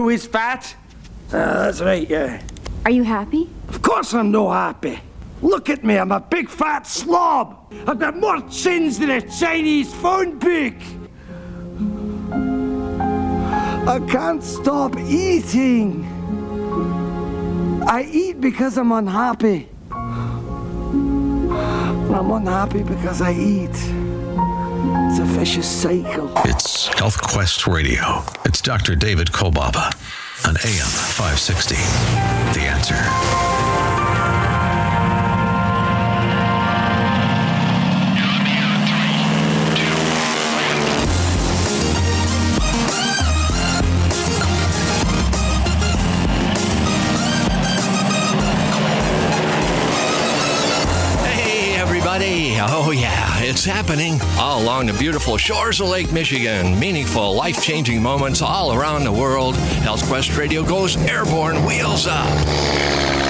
Who is fat? Uh, that's right, yeah. Are you happy? Of course I'm no happy. Look at me, I'm a big fat slob. I've got more chins than a Chinese phone book. I can't stop eating. I eat because I'm unhappy. I'm unhappy because I eat. It's a vicious cycle. It's Health Quest Radio. It's Dr. David Kolbaba on AM 560. The answer. It's happening all along the beautiful shores of Lake Michigan. Meaningful, life changing moments all around the world. Health Quest Radio goes airborne, wheels up.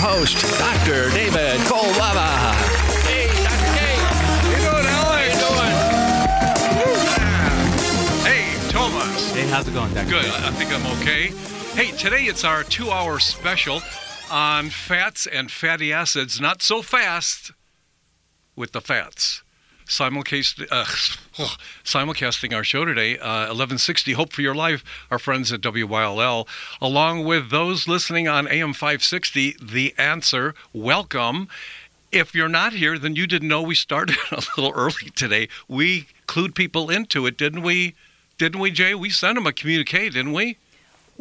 host, Dr. David Kolbaba. Hey, Dr. K. How you doing, Alex? How you doing? Hey, Thomas. Hey, how's it going, Dr. Good. I I think I'm okay. Hey, today it's our two-hour special on fats and fatty acids. Not so fast with the fats. Simulcast, uh, oh, simulcasting our show today, uh, 1160 Hope for Your Life, our friends at WYLL, along with those listening on AM 560, The Answer. Welcome. If you're not here, then you didn't know we started a little early today. We clued people into it, didn't we? Didn't we, Jay? We sent them a communique, didn't we?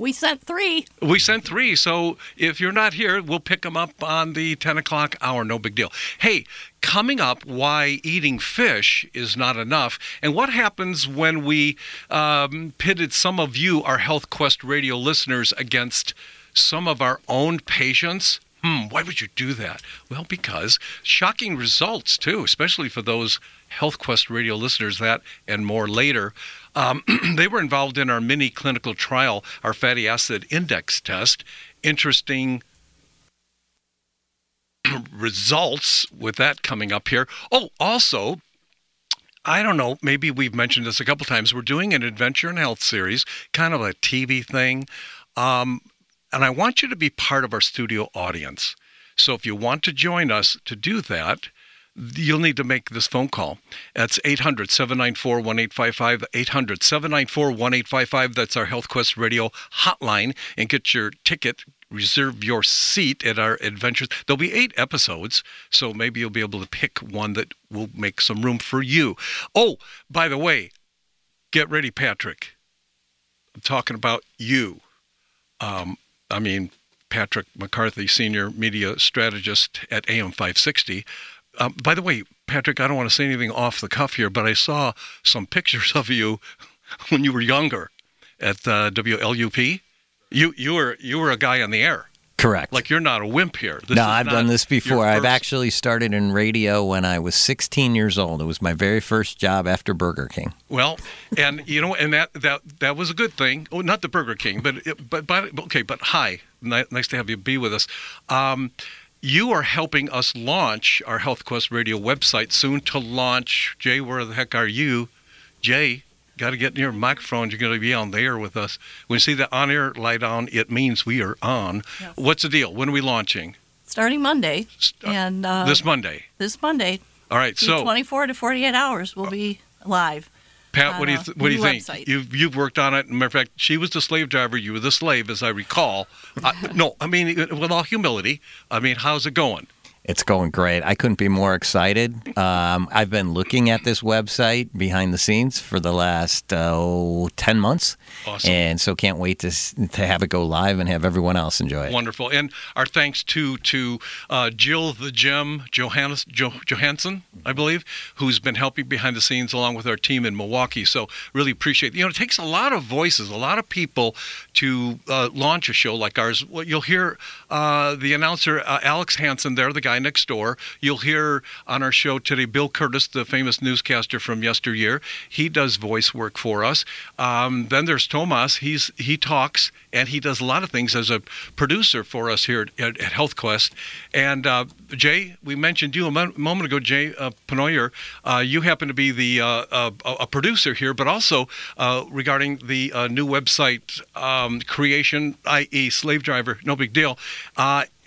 We sent three. We sent three, so if you're not here, we'll pick them up on the 10 o'clock hour. No big deal. Hey, coming up, why eating fish is not enough, and what happens when we um, pitted some of you, our Health Quest radio listeners, against some of our own patients. Hmm, why would you do that? Well, because shocking results, too, especially for those Health Quest radio listeners, that and more later. Um, they were involved in our mini clinical trial, our fatty acid index test. Interesting results with that coming up here. Oh, also, I don't know, maybe we've mentioned this a couple times. We're doing an adventure and health series, kind of a TV thing. Um, and I want you to be part of our studio audience. So if you want to join us to do that, you'll need to make this phone call. That's 800 794 1855. 800 794 1855. That's our Health Quest Radio hotline. And get your ticket, reserve your seat at our adventures. There'll be eight episodes, so maybe you'll be able to pick one that will make some room for you. Oh, by the way, get ready, Patrick. I'm talking about you. Um, I mean, Patrick McCarthy, senior media strategist at AM 560. Um, by the way, Patrick, I don't want to say anything off the cuff here, but I saw some pictures of you when you were younger at uh, WLUP. You you were you were a guy on the air. Correct. Like you're not a wimp here. This no, I've done this before. I've actually started in radio when I was 16 years old. It was my very first job after Burger King. Well, and you know, and that that that was a good thing. Oh, not the Burger King, but it, but but okay. But hi, nice to have you be with us. Um, you are helping us launch our Health Quest Radio website soon to launch. Jay, where the heck are you? Jay, got to get near a microphone. You're going to be on there with us. When you see the on air light on, it means we are on. Yes. What's the deal? When are we launching? Starting Monday. St- And uh, this Monday. this Monday, All right. So, 24 to 48 hours we'll be live. Pat, what do you th- what do you think? You've you've worked on it. Matter of fact, she was the slave driver. You were the slave, as I recall. Uh, no, I mean with all humility. I mean, how's it going? It's going great. I couldn't be more excited. Um, I've been looking at this website behind the scenes for the last uh, oh, 10 months. Awesome. And so can't wait to, to have it go live and have everyone else enjoy it. Wonderful. And our thanks to to uh, Jill the Gem Johannes, jo, Johansson, I believe, who's been helping behind the scenes along with our team in Milwaukee. So really appreciate. You know, it takes a lot of voices, a lot of people to uh, launch a show like ours. Well, you'll hear uh, the announcer uh, Alex Hansen there, the guy next door. You'll hear on our show today Bill Kurtis, the famous newscaster from yesteryear. He does voice work for us. Um, then there's Tomas. He's he talks and he does a lot of things as a producer for us here at, at Health Quest. And uh, Jay, we mentioned you a mo- moment ago, Jay uh, Penoyer. Uh, you happen to be the uh, uh, a producer here, but also uh, regarding the uh, new website um, creation, i.e., Slave Driver. No big deal.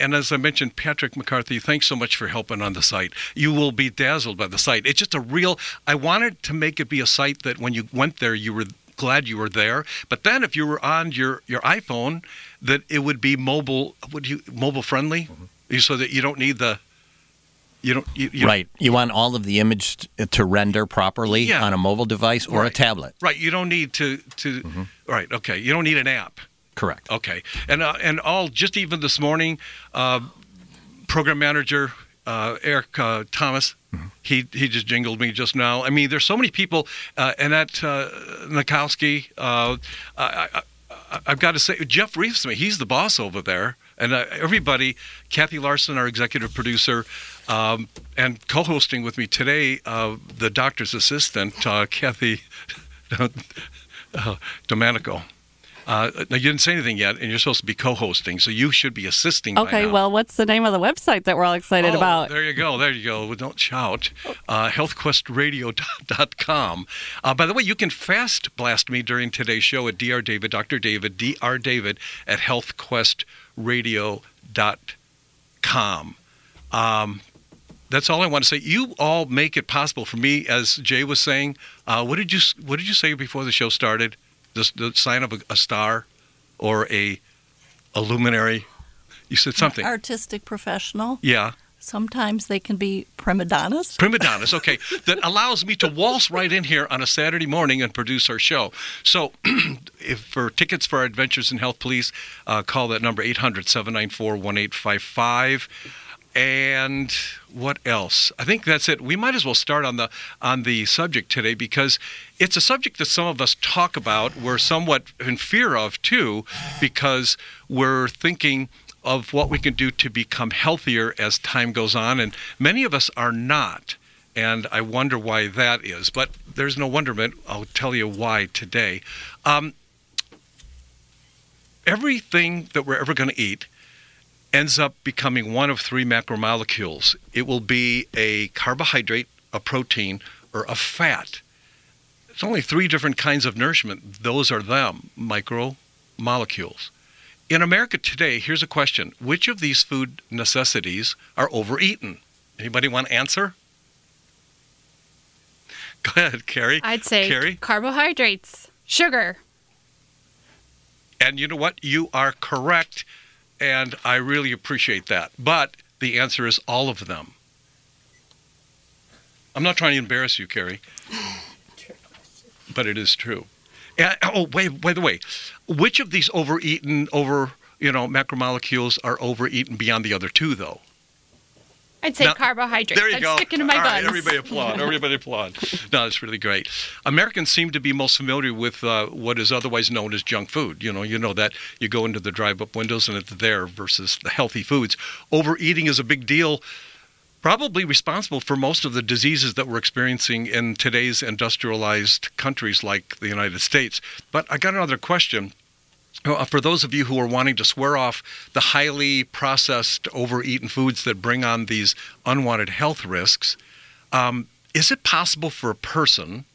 And as I mentioned, Patrick McCarthy, thanks so much for helping on the site. You will be dazzled by the site. It's just a real. I wanted to make it be a site that when you went there, you were glad you were there. But then if you were on your, your iPhone, that it would be mobile. Would you mobile friendly, mm-hmm. so that you don't need the. You don't. You, you right. You want all of the image to render properly Yeah. on a mobile device or a tablet. Right. You don't need to to. Mm-hmm. Right. Okay. You don't need an app. Correct. Okay, and uh, and all just even this morning, uh, program manager uh, Eric uh, Thomas, he he just jingled me just now. I mean, there's so many people. Uh, Annette uh, Nikowski. Uh, I, I, I, I've got to say, Jeff Reeves. He's the boss over there, and uh, everybody. Kathy Larson, our executive producer. Um, and co-hosting with me today, uh, the doctor's assistant, uh, Kathy uh, Domenico. Uh, now you didn't say anything yet, and you're supposed to be co-hosting, so you should be assisting. Okay, well, what's the name of the website that we're all excited Oh, about? There you go. There you go. Well, don't shout. Uh, healthquestradio.com. Uh, by the way, you can fast blast me during today's show at Dr. David, Dr. David, Dr. David at healthquestradio.com. Um, that's all I want to say. You all make it possible for me, as Jay was saying. Uh, what did you What did you say before the show started? The, the sign of a, a star or a, a luminary. You said something. Artistic professional. Yeah. Sometimes they can be prima donnas. Prima donnas, okay, that allows me to waltz right in here on a Saturday morning and produce our show. So, if for tickets for our Adventures in Health, please uh, call that number 800 794 1855. And what else? I think that's it. We might as well start on the on the subject today because it's a subject that some of us talk about. We're somewhat in fear of too, because we're thinking of what we can do to become healthier as time goes on, and many of us are not. And I wonder why that is. But there's no wonderment. I'll tell you why today. Um, everything that we're ever going to eat ends up becoming one of three macromolecules. It will be a carbohydrate, a protein, or a fat. It's only three different kinds of nourishment. Those are them, micromolecules. In America today, here's a question. Which of these food necessities are overeaten? Anybody want to answer? Go ahead, Carrie. I'd say Carrie? carbohydrates, sugar. And you know what? You are correct, and I really appreciate that. But the answer is all of them. I'm not trying to embarrass you, Carrie. But it is true. And, oh, wait, by the way, which of these overeaten, over, you know, macromolecules are overeaten beyond the other two, though? I'd say Now- carbohydrates. There you I'd go. stick into my All right, buns. everybody applaud. Everybody applaud. No, it's really great. Americans seem to be most familiar with uh, what is otherwise known as junk food. You know, you know that you go into the drive-up windows and it's there versus the healthy foods. Overeating is a big deal. Probably responsible for most of the diseases that we're experiencing in today's industrialized countries like the United States. But I got another question. Uh, For those of you who are wanting to swear off the highly processed, overeaten foods that bring on these unwanted health risks, um, is it possible for a person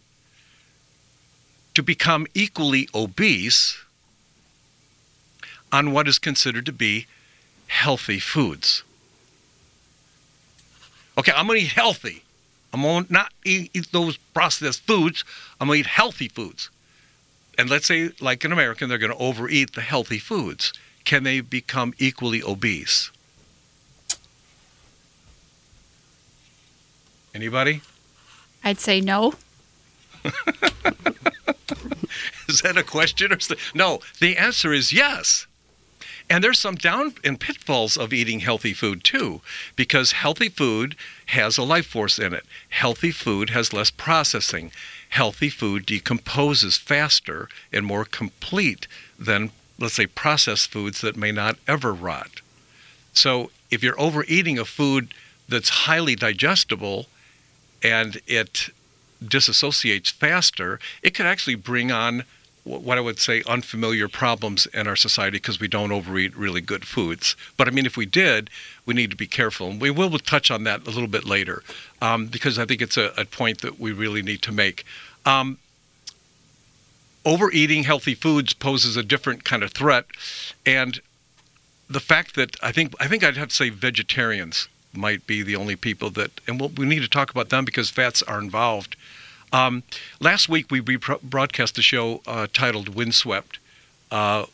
to become equally obese on what is considered to be healthy foods? Okay, I'm going to eat healthy. I'm going to not eat, eat those processed foods. I'm going to eat healthy foods and let's say, like an American, they're going to overeat the healthy foods. Can they become equally obese? Anybody? I'd say no. Is that a question or that- no? The answer is yes. And there's some down and pitfalls of eating healthy food too, because healthy food has a life force in it. Healthy food has less processing. Healthy food decomposes faster and more complete than, let's say, processed foods that may not ever rot. So if you're overeating a food that's highly digestible and it disassociates faster, it could actually bring on what I would say unfamiliar problems in our society because we don't overeat really good foods. But I mean, if we did, we need to be careful. And we will touch on that a little bit later um, because I think it's a, a point that we really need to make. Um, overeating healthy foods poses a different kind of threat. And the fact that I think I think I'd have to say vegetarians might be the only people that, and we'll, we need to talk about them because fats are involved. Um, last week we broadcast a show uh, titled "Windswept." Uh,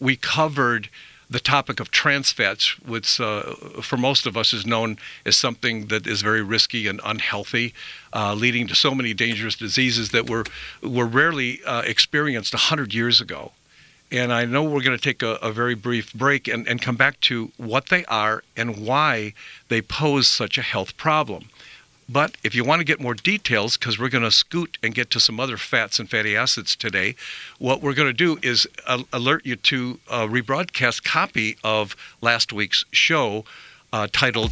we covered the topic of trans fats, which uh, for most of us is known as something that is very risky and unhealthy, uh, leading to so many dangerous diseases that were were rarely uh, experienced hundred years ago. And I know we're going to take a, a very brief break and, and come back to what they are and why they pose such a health problem. But if you want to get more details, because we're going to scoot and get to some other fats and fatty acids today, what we're going to do is uh, alert you to a rebroadcast copy of last week's show uh, titled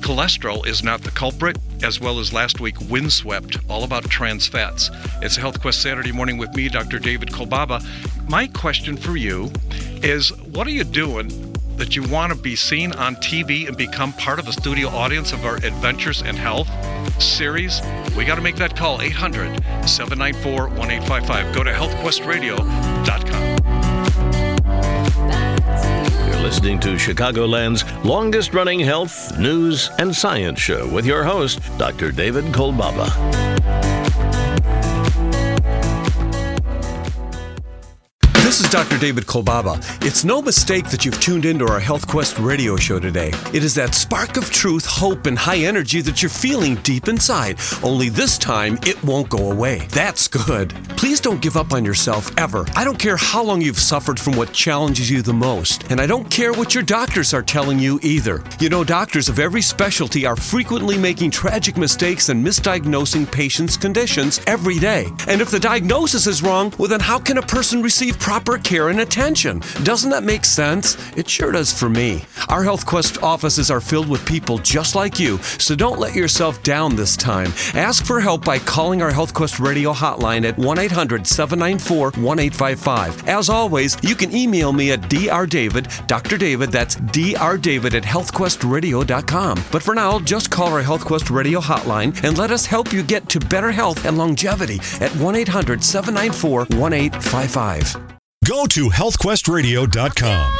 Cholesterol is Not the Culprit, as well as last week Windswept, all about trans fats. It's a Health Quest Saturday morning with me, Dr. David Kolbaba. My question for you is what are you doing that you want to be seen on TV and become part of the studio audience of our Adventures in Health series? We got to make that call 800 794 1855. Go to healthquestradio.com. You're listening to Chicagoland's longest running health, news, and science show with your host, Dr. David Kolbaba. Dr. David Kolbaba. It's no mistake that you've tuned into our Health Quest radio show today. It is that spark of truth, hope, and high energy that you're feeling deep inside. Only this time, it won't go away. That's good. Please don't give up on yourself ever. I don't care how long you've suffered from what challenges you the most, and I don't care what your doctors are telling you either. You know, doctors of every specialty are frequently making tragic mistakes and misdiagnosing patients' conditions every day. And if the diagnosis is wrong, well, then how can a person receive proper care and attention? Doesn't that make sense? It sure does for me. Our Health Quest offices are filled with people just like you, so don't let yourself down this time. Ask for help by calling our Health Quest radio hotline at 1 800 794 1855. As always, you can email me at drdavid, Dr. David, that's drdavid at healthquestradio.com. But for now, just call our Health Quest radio hotline and let us help you get to better health and longevity at 1 800 794 1855. Go to healthquestradio.com.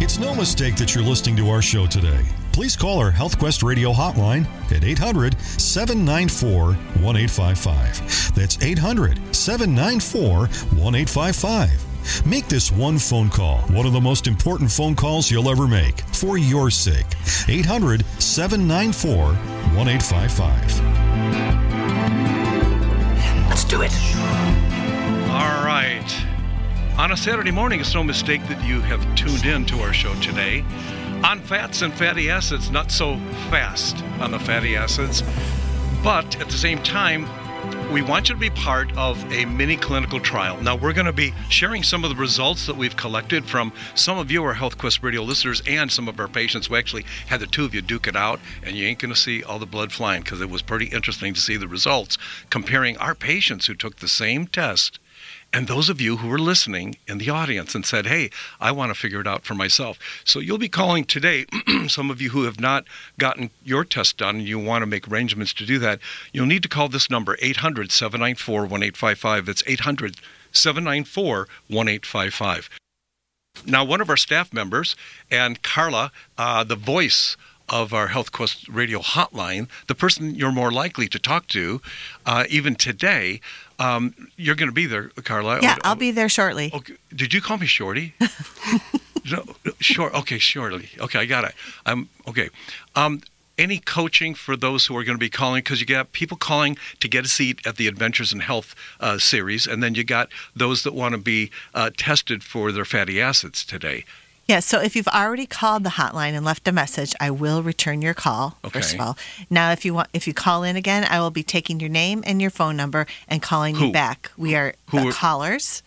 It's no mistake that you're listening to our show today. Please call our Health Quest Radio hotline at 800 794 1855. That's 800 794 1855. Make this one phone call one of the most important phone calls you'll ever make for your sake. 800 794 1855. Let's do it. All right. On a Saturday morning, it's no mistake that you have tuned in to our show today. On fats and fatty acids, not so fast on the fatty acids, but at the same time, we want you to be part of a mini clinical trial. Now, we're going to be sharing some of the results that we've collected from some of you, our Health Quest radio listeners, and some of our patients. We actually had the two of you duke it out, and you ain't going to see all the blood flying because it was pretty interesting to see the results comparing our patients who took the same test and those of you who were listening in the audience and said, Hey, I want to figure it out for myself. So you'll be calling today. Some of you who have not gotten your test done and you want to make arrangements to do that, you'll need to call this number 800 794 1855. That's 800 794 1855. Now, one of our staff members, and Carla, uh, the voice of our Health Quest radio hotline, the person you're more likely to talk to, uh, even today, um, you're going to be there, Carla. Yeah, I'll be there shortly. Okay. Did you call me Shorty? no, short. Okay, shortly. Okay, I got it. Um, okay. Um, any coaching for those who are going to be calling because you got people calling to get a seat at the Adventures in Health uh, series, and then you got those that want to be uh, tested for their fatty acids today. Yeah, so if you've already called the hotline and left a message, I will return your call. Okay. First of all, now if you want, if you call in again, I will be taking your name and your phone number and calling Who? you back. We are Who the are- callers,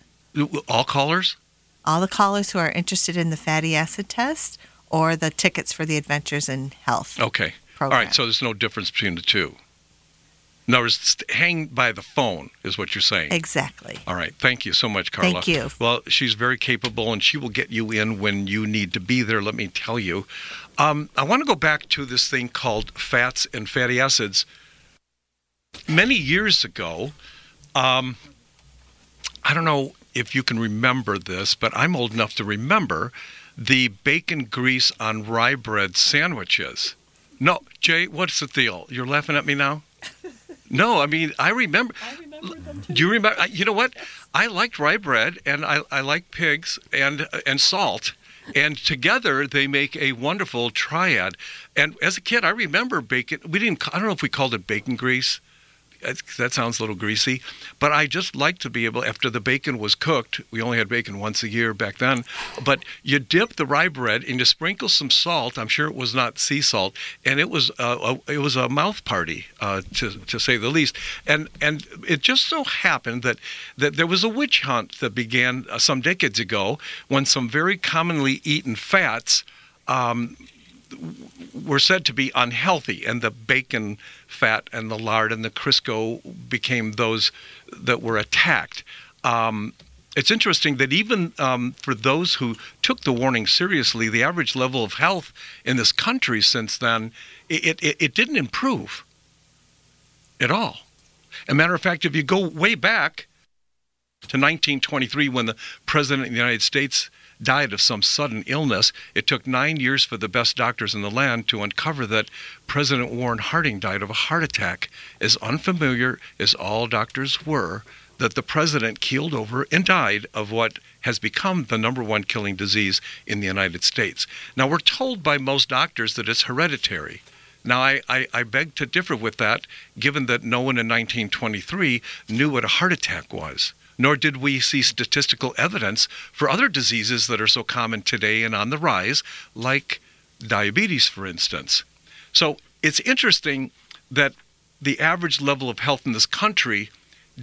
All callers? all the callers who are interested in the fatty acid test or the tickets for the Adventures in Health. Okay. Program. All right. So there's no difference between the two. In other words, hang by the phone is what you're saying. Exactly. All right. Thank you so much, Carla. Thank you. Well, she's very capable and she will get you in when you need to be there, let me tell you. Um, I want to go back to this thing called fats and fatty acids. Many years ago, um, I don't know if you can remember this, but I'm old enough to remember the bacon grease on rye bread sandwiches. No, Jay, what's the deal? You're laughing at me now? No, I mean, I remember. Do you remember? I- You know what? I liked rye bread and I, I like pigs and and salt, and together they make a wonderful triad. And as a kid, I remember bacon. We didn't. I don't know if we called it bacon grease. That sounds a little greasy, but I just like to be able. After the bacon was cooked, we only had bacon once a year back then. But you dip the rye bread and you sprinkle some salt. I'm sure it was not sea salt, and it was uh, a, it was a mouth party uh, to to say the least. And and it just so happened that that there was a witch hunt that began uh, some decades ago when some very commonly eaten fats. Um, were said to be unhealthy, and the bacon fat and the lard and the Crisco became those that were attacked. Um, it's interesting that even um, for those who took the warning seriously, the average level of health in this country since then it, it, it didn't improve at all. As a matter of fact, if you go way back to 1923 when the president of the United States died of some sudden illness. It took nine years for the best doctors in the land to uncover that President Warren Harding died of a heart attack. As unfamiliar as all doctors were, that the president keeled over and died of what has become the number one killing disease in the United States. Now, we're told by most doctors that it's hereditary. Now, I, I, I beg to differ with that, given that no one in 1923 knew what a heart attack was nor did we see statistical evidence for other diseases that are so common today and on the rise, like diabetes, for instance. So it's interesting that the average level of health in this country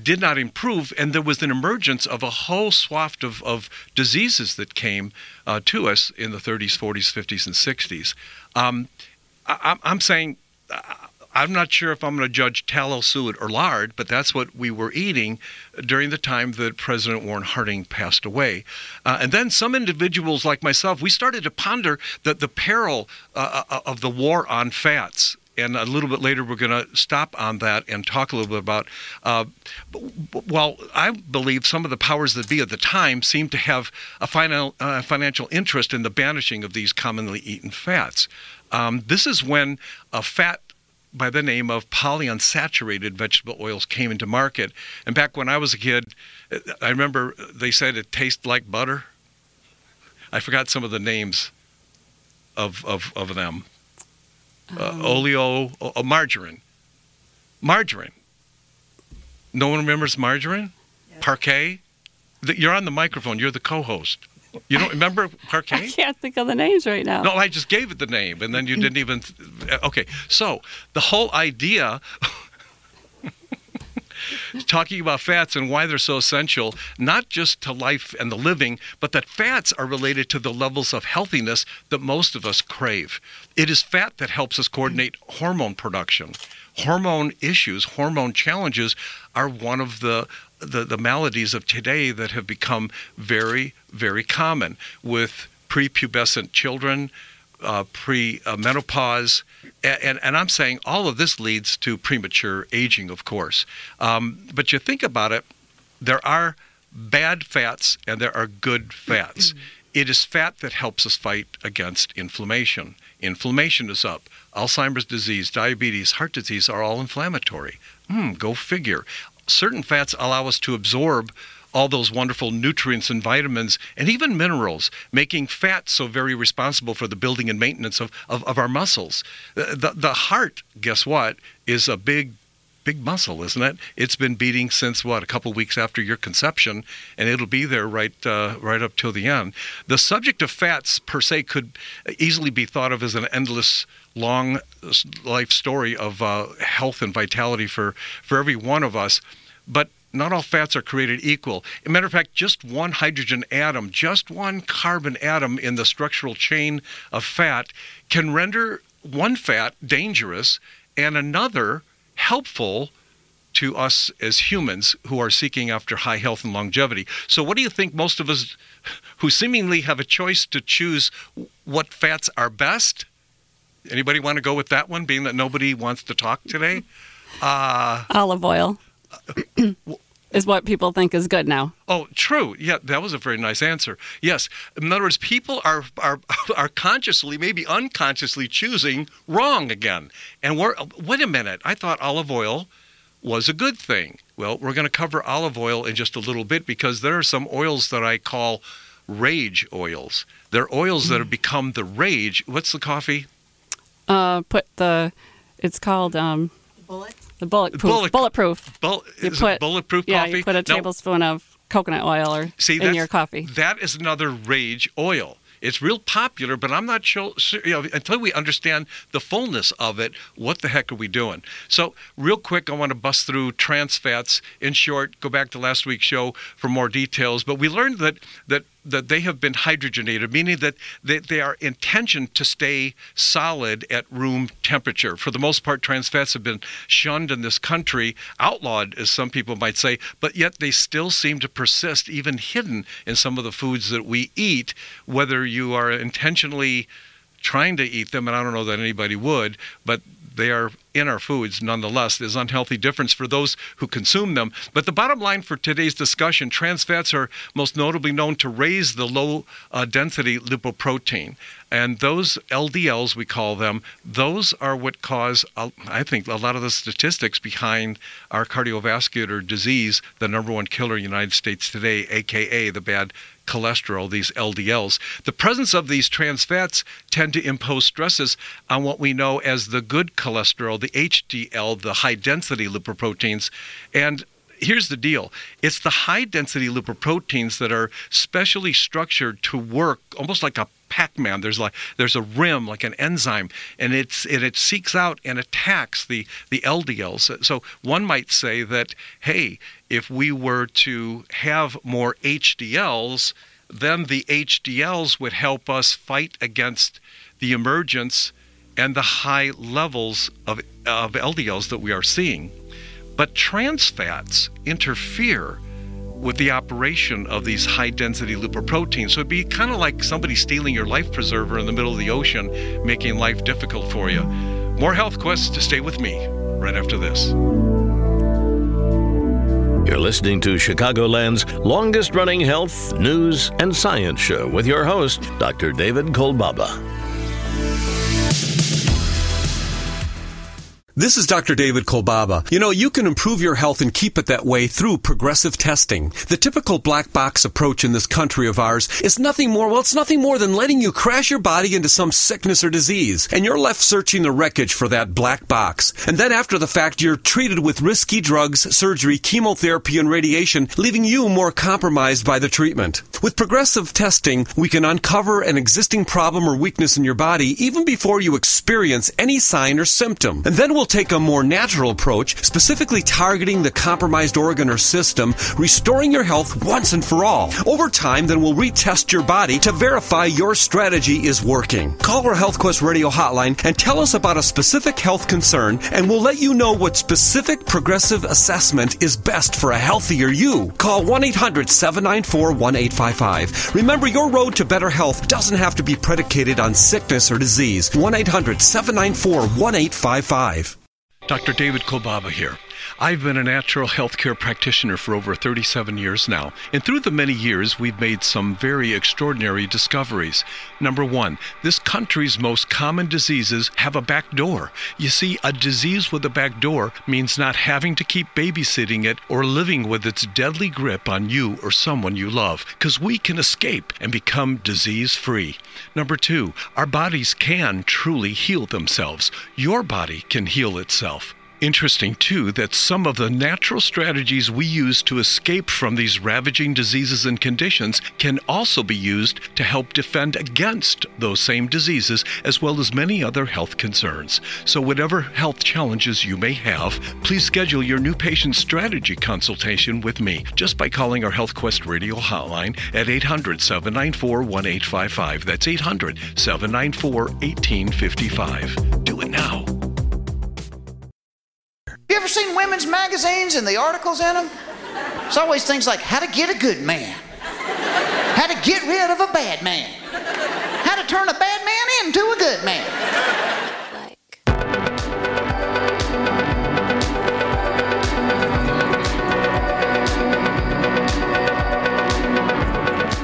did not improve, and there was an emergence of a whole swath of, of diseases that came uh, to us in the 30s, 40s, 50s, and 60s. Um, I, I'm saying I'm not sure if I'm going to judge tallow, suet, or lard, but that's what we were eating during the time that President Warren Harding passed away. Uh, and then some individuals like myself, we started to ponder that the peril uh, uh, of the war on fats. And a little bit later, we're going to stop on that and talk a little bit about. Uh, well, I believe some of the powers that be at the time seemed to have a final, uh, financial interest in the banishing of these commonly eaten fats. Um, this is when a fat by the name of polyunsaturated vegetable oils came into market. And back when I was a kid, I remember they said it tastes like butter. I forgot some of the names of of, of them. Uh, oleo, uh, margarine. Margarine. No one remembers margarine? Parkay? The- You're on the microphone. You're the co-host. You don't remember parkay? I can't think of the names right now. No, I just gave it the name, and then you didn't even. Uh, okay, so the whole idea. talking about fats and why they're so essential, not just to life and the living, but that fats are related to the levels of healthiness that most of us crave. It is fat that helps us coordinate hormone production. Hormone issues, hormone challenges are one of the the, the maladies of today that have become very, very common with prepubescent children, uh, pre-menopause, and, and, and I'm saying all of this leads to premature aging, of course. Um, but you think about it, there are bad fats and there are good fats. It is fat that helps us fight against inflammation. Inflammation is up. Alzheimer's disease, diabetes, heart disease are all inflammatory. Hmm, go figure. Certain fats allow us to absorb all those wonderful nutrients and vitamins and even minerals, making fat so very responsible for the building and maintenance of, of, of our muscles. The, the, the heart, guess what, is a big big muscle, isn't it? It's been beating since what a couple weeks after your conception, and it'll be there right uh, right up till the end. The subject of fats per se could easily be thought of as an endless, long life story of uh, health and vitality for for every one of us, but. Not all fats are created equal. As a matter of fact, just one hydrogen atom, just one carbon atom in the structural chain of fat can render one fat dangerous and another helpful to us as humans who are seeking after high health and longevity. So, what do you think most of us who seemingly have a choice to choose what fats are best? Anybody want to go with that one, being that nobody wants to talk today? Uh, Olive oil is what people think is good now. Oh, true. Yeah, that was a very nice answer. Yes. In other words, people are are are consciously, maybe unconsciously choosing wrong again. And we're wait a minute. I thought olive oil was a good thing. Well, we're going to cover olive oil in just a little bit because there are some oils that I call rage oils. They're oils that have become the rage. What's the coffee? Uh, put the, it's called um, Bullet. The bulletproof. Bullet- bulletproof. Bull, You put- bulletproof yeah, coffee? you put a No, tablespoon of coconut oil or See, in your coffee. That is another rage oil. It's real popular, but I'm not sure, you know, until we understand the fullness of it, what the heck are we doing? So, real quick, I want to bust through trans fats. In short, go back to last week's show for more details. But we learned that that that they have been hydrogenated, meaning that they, they are intentioned to stay solid at room temperature. For the most part, trans fats have been shunned in this country, outlawed, as some people might say, but yet they still seem to persist, even hidden in some of the foods that we eat, whether you are intentionally trying to eat them, and I don't know that anybody would, but they are in our foods nonetheless. There's unhealthy difference for those who consume them. But the bottom line for today's discussion trans fats are most notably known to raise the low uh, density lipoprotein. And those LDLs, we call them, those are what cause, uh, I think, a lot of the statistics behind our cardiovascular disease, the number one killer in the United States today, aka the bad cholesterol, these LDLs. The presence of these trans fats tend to impose stresses on what we know as the good cholesterol, the HDL, the high density lipoproteins. And here's the deal it's the high density lipoproteins that are specially structured to work almost like a Pac-Man. There's like there's a rim like an enzyme, and it's and it seeks out and attacks the the LDLs. So one might say that hey, if we were to have more HDLs, then the HDLs would help us fight against the emergence and the high levels of of LDLs that we are seeing. But trans fats interfere with the operation of these high density lipoproteins. So it'd be kind of like somebody stealing your life preserver in the middle of the ocean, making life difficult for you. More health quests to stay with me right after this. You're listening to Chicagoland's longest running health, news, and science show with your host, Dr. David Kolbaba. This is Dr. David Kolbaba. You know, you can improve your health and keep it that way through progressive testing. The typical black box approach in this country of ours is nothing more, well, it's nothing more than letting you crash your body into some sickness or disease. And you're left searching the wreckage for that black box. And then after the fact, you're treated with risky drugs, surgery, chemotherapy, and radiation, leaving you more compromised by the treatment. With progressive testing, we can uncover an existing problem or weakness in your body even before you experience any sign or symptom. And then we'll take a more natural approach, specifically targeting the compromised organ or system, restoring your health once and for all. Over time, then we'll retest your body to verify your strategy is working. Call our HealthQuest radio hotline and tell us about a specific health concern, and we'll let you know what specific progressive assessment is best for a healthier you. Call 1 800 794 1855. Remember, your road to better health doesn't have to be predicated on sickness or disease. 1 800 794 1855. Dr. David Kolbaba here. I've been a natural healthcare practitioner for over 37 years now, and through the many years, we've made some very extraordinary discoveries. Number one, this country's most common diseases have a back door. You see, a disease with a back door means not having to keep babysitting it or living with its deadly grip on you or someone you love, because we can escape and become disease free. Number two, our bodies can truly heal themselves. Your body can heal itself. Interesting, too, that some of the natural strategies we use to escape from these ravaging diseases and conditions can also be used to help defend against those same diseases, as well as many other health concerns. So, whatever health challenges you may have, please schedule your new patient strategy consultation with me just by calling our HealthQuest radio hotline at 800 794 1855. That's 800 794 1855. Do it now. Ever seen women's magazines and the articles in them? It's always things like how to get a good man, how to get rid of a bad man, how to turn a bad man into a good man.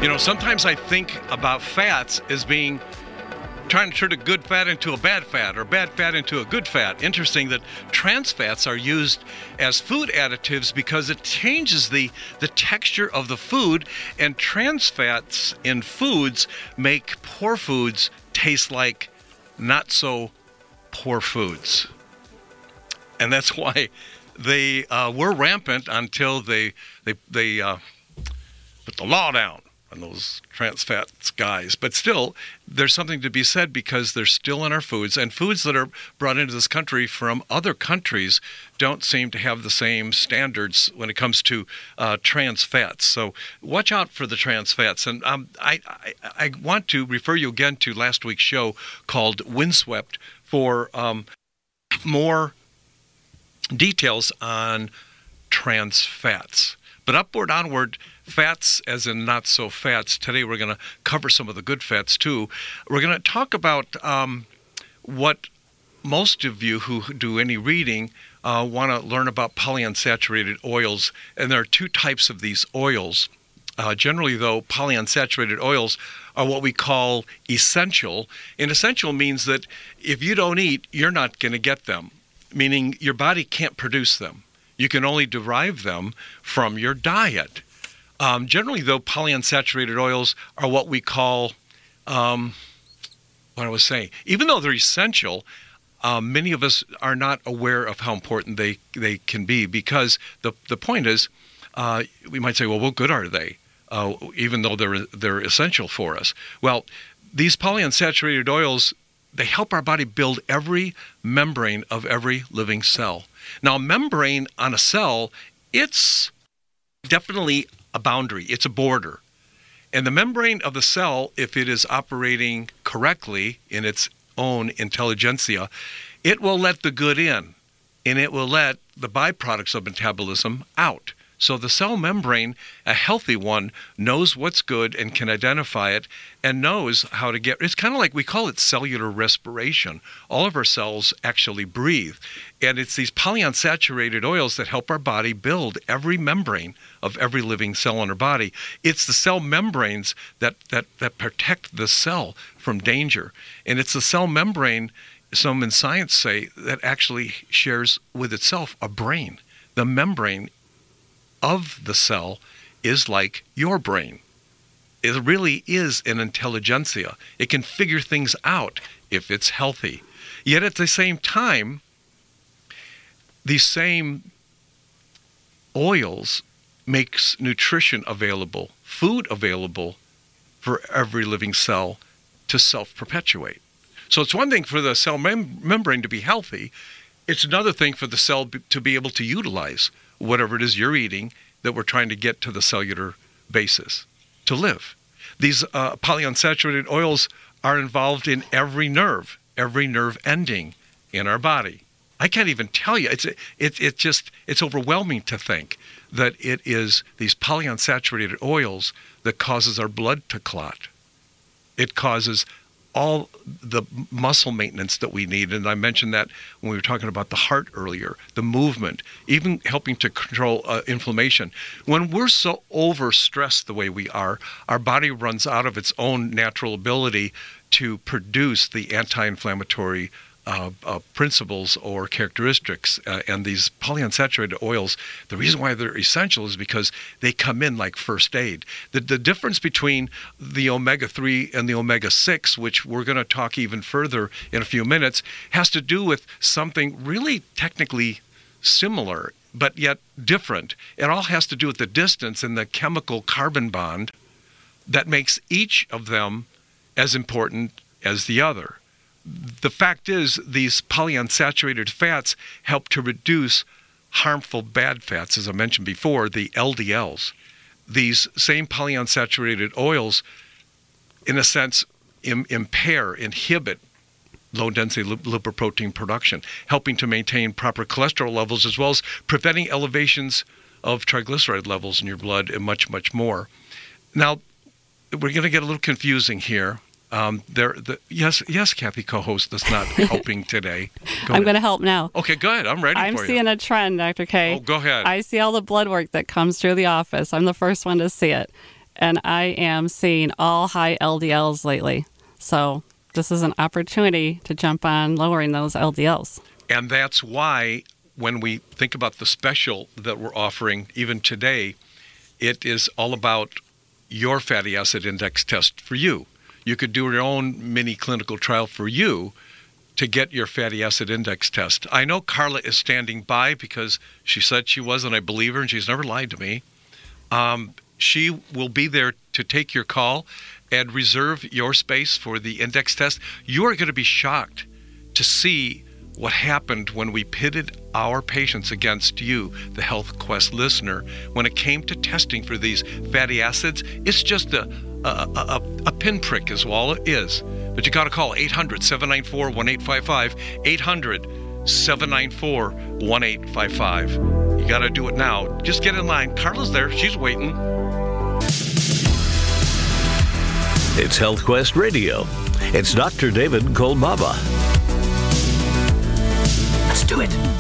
You know, sometimes I think about fats as being trying to turn a good fat into a bad fat or bad fat into a good fat. Interesting that trans fats are used as food additives because it changes the, the texture of the food, and trans fats in foods make poor foods taste like not so poor foods. And that's why they uh, were rampant until they, they, they uh, put the law down on those trans fats guys. But still, there's something to be said because they're still in our foods, and foods that are brought into this country from other countries don't seem to have the same standards when it comes to uh, trans fats. So watch out for the trans fats. And um, I, I, I want to refer you again to last week's show called Windswept for um, more details on trans fats. But upward, onward, fats, as in not so fats. Today we're going to cover some of the good fats too. We're going to talk about um, what most of you who do any reading uh, want to learn about polyunsaturated oils. And there are two types of these oils. Uh, generally, though, polyunsaturated oils are what we call essential. And essential means that if you don't eat, you're not going to get them, meaning your body can't produce them. You can only derive them from your diet. Um, generally, though, polyunsaturated oils are what we call, um, what I was saying, even though they're essential, um, many of us are not aware of how important they, they can be because the, the point is, uh, we might say, well, what good are they? Uh, even though they're, they're essential for us. Well, these polyunsaturated oils, they help our body build every membrane of every living cell. Now, membrane on a cell, it's definitely a boundary, it's a border. And the membrane of the cell, if it is operating correctly in its own intelligentsia, it will let the good in and it will let the byproducts of metabolism out. So the cell membrane, a healthy one, knows what's good and can identify it and knows how to get it's kind of like we call it cellular respiration. All of our cells actually breathe. And it's these polyunsaturated oils that help our body build every membrane of every living cell in our body. It's the cell membranes that, that, that protect the cell from danger. And it's the cell membrane, some in science say, that actually shares with itself a brain. The membrane of the cell is like your brain. It really is an intelligentsia. It can figure things out if it's healthy. Yet at the same time, these same oils makes nutrition available, food available for every living cell to self-perpetuate. So it's one thing for the cell mem- membrane to be healthy. It's another thing for the cell b- to be able to utilize whatever it is you're eating that we're trying to get to the cellular basis to live. These uh, polyunsaturated oils are involved in every nerve, every nerve ending in our body. I can't even tell you. It's it, it just it's overwhelming to think that it is these polyunsaturated oils that causes our blood to clot. It causes all the muscle maintenance that we need. And I mentioned that when we were talking about the heart earlier, the movement, even helping to control uh, inflammation. When we're so overstressed the way we are, our body runs out of its own natural ability to produce the anti inflammatory uh, uh, principles or characteristics. Uh, and these polyunsaturated oils, the reason why they're essential is because they come in like first aid. The, the difference between the omega 3 and the omega 6, which we're going to talk even further in a few minutes, has to do with something really technically similar. But yet different. It all has to do with the distance and the chemical carbon bond that makes each of them as important as the other the fact is, these polyunsaturated fats help to reduce harmful bad fats, as I mentioned before, the LDLs. These same polyunsaturated oils, in a sense, Im- impair, inhibit low density lipoprotein production, helping to maintain proper cholesterol levels as well as preventing elevations of triglyceride levels in your blood and much, much more. Now, we're going to get a little confusing here um, there, the, yes, yes, Kathy, co-host that's not helping today. Go I'm going to help now. Okay, good. I'm ready I'm seeing a trend, Dr. K. Oh, go ahead. I see all the blood work that comes through the office. I'm the first one to see it, and I am seeing all high LDLs lately. So this is an opportunity to jump on lowering those LDLs. And that's why when we think about the special that we're offering, even today, it is all about your fatty acid index test for you you could do your own mini clinical trial for you to get your fatty acid index test. I know Carla is standing by because she said she was, and I believe her, and she's never lied to me. Um, she will be there to take your call and reserve your space for the index test. You are going to be shocked to see what happened when we pitted our patients against you, the Health Quest listener. When it came to testing for these fatty acids, it's just a a, a, a pinprick is all it is. But you got to call 800 794 1855. 800 794 1855. You got to do it now. Just get in line. Carla's there. She's waiting. It's Health Quest Radio. It's Dr. David Kolbaba. Let's do it.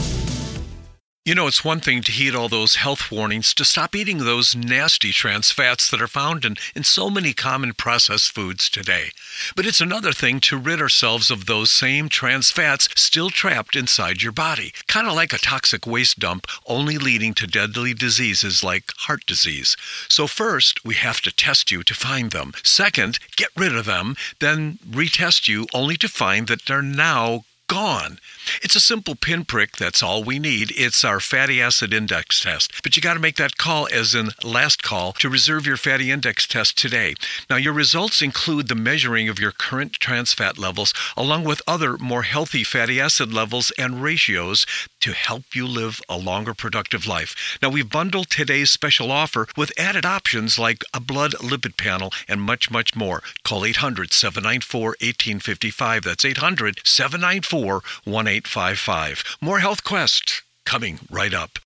You know, it's one thing to heed all those health warnings to stop eating those nasty trans fats that are found in, in so many common processed foods today. But it's another thing to rid ourselves of those same trans fats still trapped inside your body, kind of like a toxic waste dump, only leading to deadly diseases like heart disease. So, first, we have to test you to find them. Second, get rid of them, then retest you only to find that they're now gone. It's a simple pinprick, that's all we need. It's our fatty acid index test. But you got to make that call as in last call to reserve your fatty index test today. Now, your results include the measuring of your current trans fat levels along with other more healthy fatty acid levels and ratios to help you live a longer productive life. Now, we've bundled today's special offer with added options like a blood lipid panel and much, much more. Call 800 794 1855. That's 800 794 1855. More Health Quest coming right up.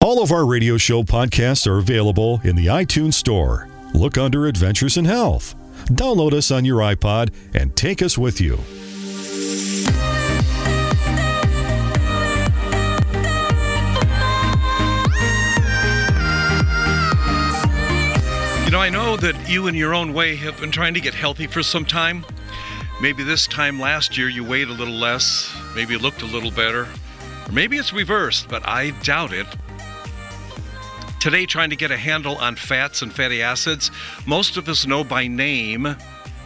All of our radio show podcasts are available in the iTunes Store. Look under Adventures in Health. Download us on your iPod and take us with you. Know, I know that you, in your own way, have been trying to get healthy for some time. Maybe this time last year you weighed a little less, maybe you looked a little better, or maybe it's reversed, but I doubt it. Today, trying to get a handle on fats and fatty acids, most of us know by name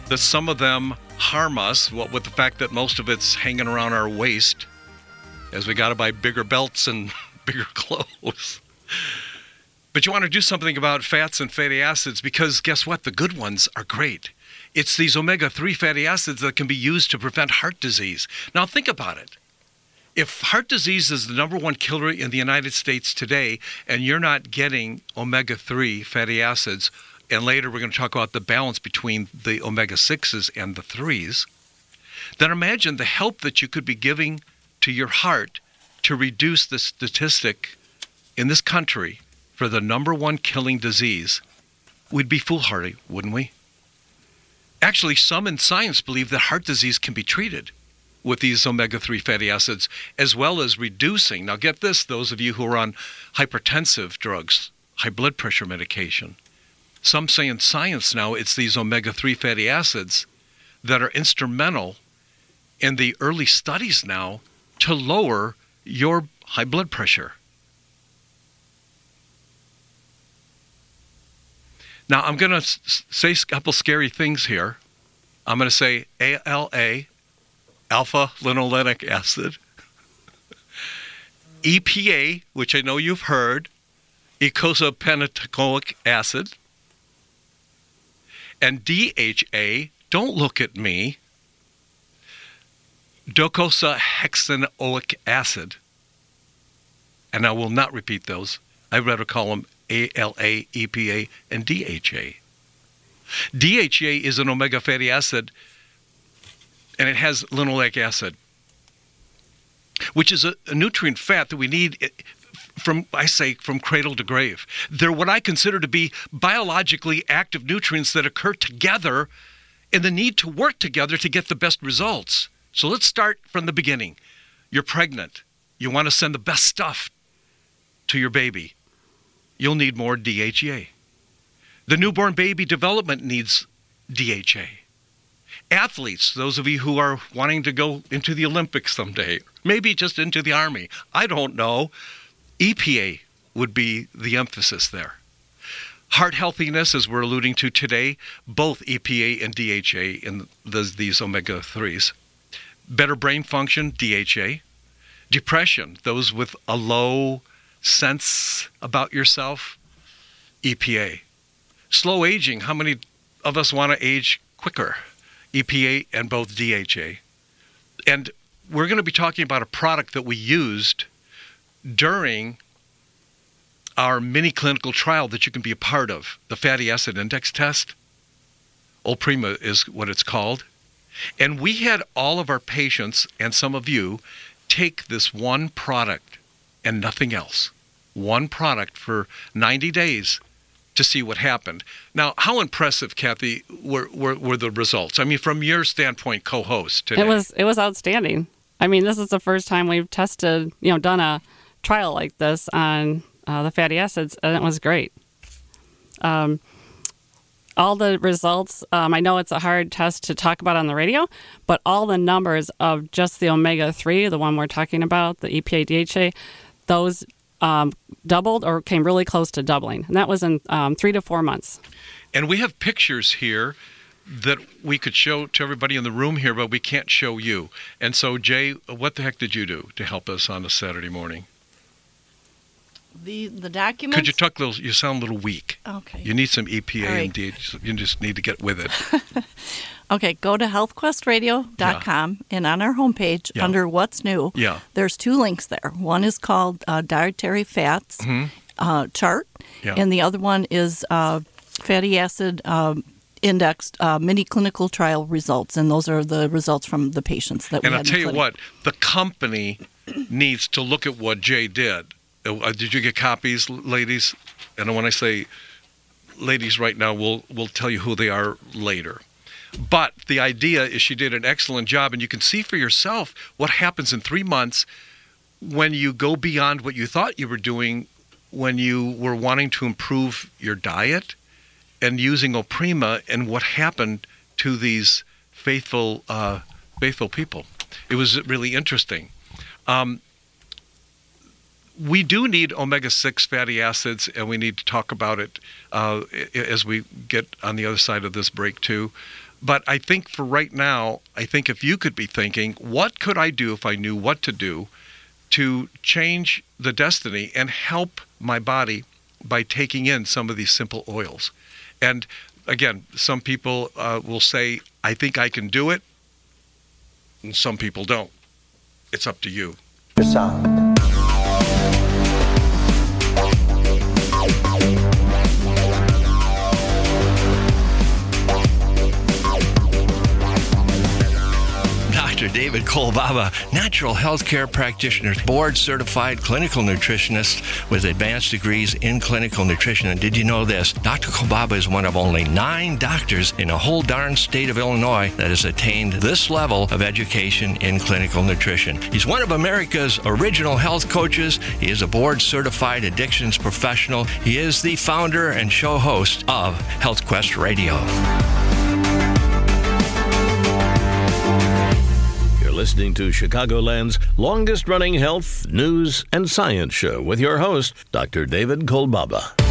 that some of them harm us, what with the fact that most of it's hanging around our waist, as we got to buy bigger belts and bigger clothes. But you want to do something about fats and fatty acids because guess what? The good ones are great. It's these omega 3 fatty acids that can be used to prevent heart disease. Now, think about it. If heart disease is the number one killer in the United States today, and you're not getting omega 3 fatty acids, and later we're going to talk about the balance between the omega 6s and the 3s, then imagine the help that you could be giving to your heart to reduce the statistic in this country for the number one killing disease. We'd be foolhardy, wouldn't we? Actually, some in science believe that heart disease can be treated with these omega 3 fatty acids, as well as reducing. Now, get this those of you who are on hypertensive drugs, high blood pressure medication. Some say in science now it's these omega 3 fatty acids that are instrumental in the early studies now to lower your high blood pressure. Now, I'm going to say a couple scary things here. I'm going to say ALA, alpha linolenic acid, EPA, which I know you've heard, eicosapentaenoic acid, and DHA, don't look at me, docosahexaenoic acid. And I will not repeat those. I'd rather call them ALA, EPA, and DHA. DHA is an omega fatty acid, and it has linoleic acid, which is a, a nutrient fat that we need eh, from, I say, from cradle to grave. They're what I consider to be biologically active nutrients that occur together and the need to work together to get the best results. So let's start from the beginning. You're pregnant. You want to send the best stuff to your baby. You'll need more DHA. The newborn baby development needs DHA. Athletes, those of you who are wanting to go into the Olympics someday, maybe just into the Army, I don't know, EPA would be the emphasis there. Heart healthiness, as we're alluding to today, both EPA and DHA in the, these omega 3s. Better brain function, DHA. Depression, those with a low sense about yourself, EPA. Slow aging, how many of us want to age quicker? EPA and both DHA. And we're going to be talking about a product that we used during our mini clinical trial that you can be a part of, the fatty acid index test. Olprima is what it's called. And we had all of our patients and some of you take this one product and nothing else. One product for 90 days to see what happened. Now, how impressive, Kathy, were, were, were the results? I mean, from your standpoint, co-host today. It was it was outstanding. I mean, this is the first time we've tested, you know, done a trial like this on uh, the fatty acids, and it was great. Um, all the results, um, I know it's a hard test to talk about on the radio, but all the numbers of just the omega 3, the one we're talking about, the EPA DHA, those um, doubled or came really close to doubling. And that was in um, three to four months. And we have pictures here that we could show to everybody in the room here, but we can't show you. And so, Jay, what the heck did you do to help us on a Saturday morning? The the documents. Could you talk a little? You sound a little weak. Okay. You need some EPA All right. and DHA. You just need to get with it. Okay, go to healthquestradio.com and on our homepage Yeah. under What's New, Yeah. there's two links there. One is called uh, Dietary Fats Mhm. uh, Chart, Yeah. and the other one is uh, Fatty Acid um, Indexed uh, Mini Clinical Trial Results, and those are the results from the patients that And we I'll tell you clinic. what, the company needs to look at what Jay did. Uh, did you get copies, ladies? And when I say ladies right now, we'll we'll tell you who they are later. But the idea is she did an excellent job, and you can see for yourself what happens in three months when you go beyond what you thought you were doing when you were wanting to improve your diet and using Olprima, and what happened to these faithful uh, faithful people. It was really interesting. Um, we do need omega 6 fatty acids, and we need to talk about it uh, as we get on the other side of this break, too. But I think for right now, I think if you could be thinking, what could I do if I knew what to do to change the destiny and help my body by taking in some of these simple oils? And again, some people uh, will say, I think I can do it, and some people don't. It's up to you. Dr. David Kolbaba, natural health care practitioner, board certified clinical nutritionist with advanced degrees in clinical nutrition. And did you know this? Dr. Kolbaba is one of only nine doctors in a whole darn state of Illinois that has attained this level of education in clinical nutrition. He's one of America's original health coaches. He is a board certified addictions professional. He is the founder and show host of Health Quest Radio. Listening to Chicagoland's longest running health, news, and science show with your host, Dr. David Kolbaba.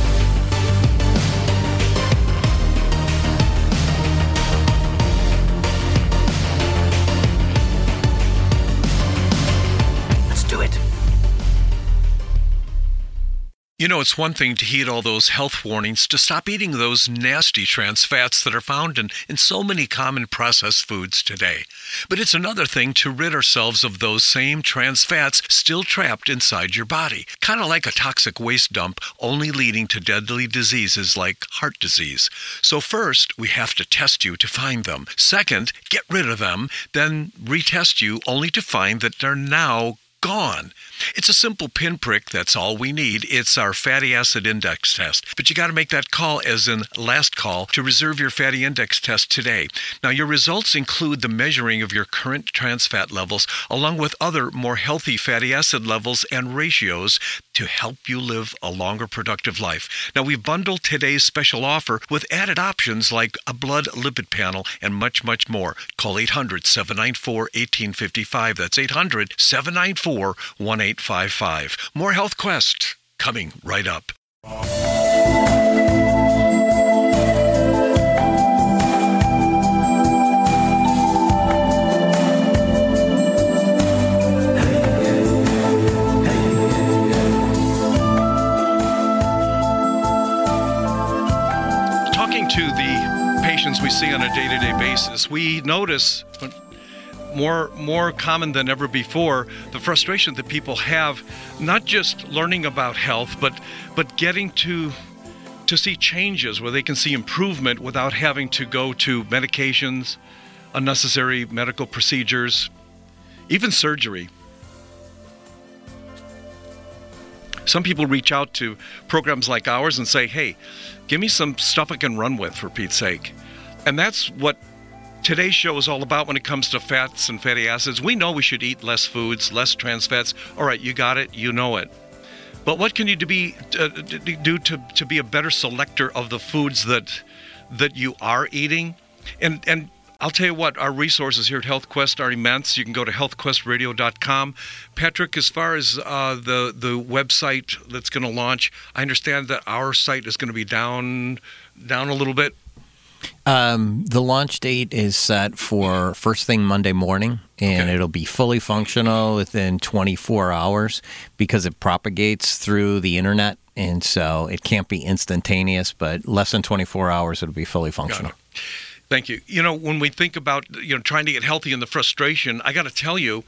You know, it's one thing to heed all those health warnings, to stop eating those nasty trans fats that are found in, in so many common processed foods today. But it's another thing to rid ourselves of those same trans fats still trapped inside your body. Kind of like a toxic waste dump, only leading to deadly diseases like heart disease. So, first, we have to test you to find them. Second, get rid of them, then retest you only to find that they're now gone. It's a simple pinprick, that's all we need. It's our fatty acid index test. But you got to make that call, as in last call, to reserve your fatty index test today. Now, your results include the measuring of your current trans fat levels, along with other more healthy fatty acid levels and ratios to help you live a longer, productive life. Now, we've bundled today's special offer with added options like a blood lipid panel and much, much more. Call 800 794 1855. That's 800 794 1855. More Health Quest coming right up. Talking to the patients we see on a day to day basis, we notice more more common than ever before the frustration that people have not just learning about health but but getting to to see changes where they can see improvement without having to go to medications unnecessary medical procedures even surgery. Some people reach out to programs like ours and say hey give me some stuff i can run with for pete's sake. And that's what today's show is all about when it comes to fats and fatty acids. We know we should eat less foods, less trans fats. All right, you got it, you know it. But what can you do, be, uh, do to, to be a better selector of the foods that that you are eating? And and I'll tell you what, our resources here at HealthQuest are immense. You can go to healthquestradio.com. Patrick, as far as uh, the the website that's going to launch, I understand that our site is going to be down down a little bit. Um, the launch date is set for first thing Monday morning, and Okay. it'll be fully functional within 24 hours because it propagates through the internet, and so it can't be instantaneous. But less than 24 hours, it'll be fully functional. Thank you. You know, when we think about you know trying to get healthy and the frustration, I got to tell you,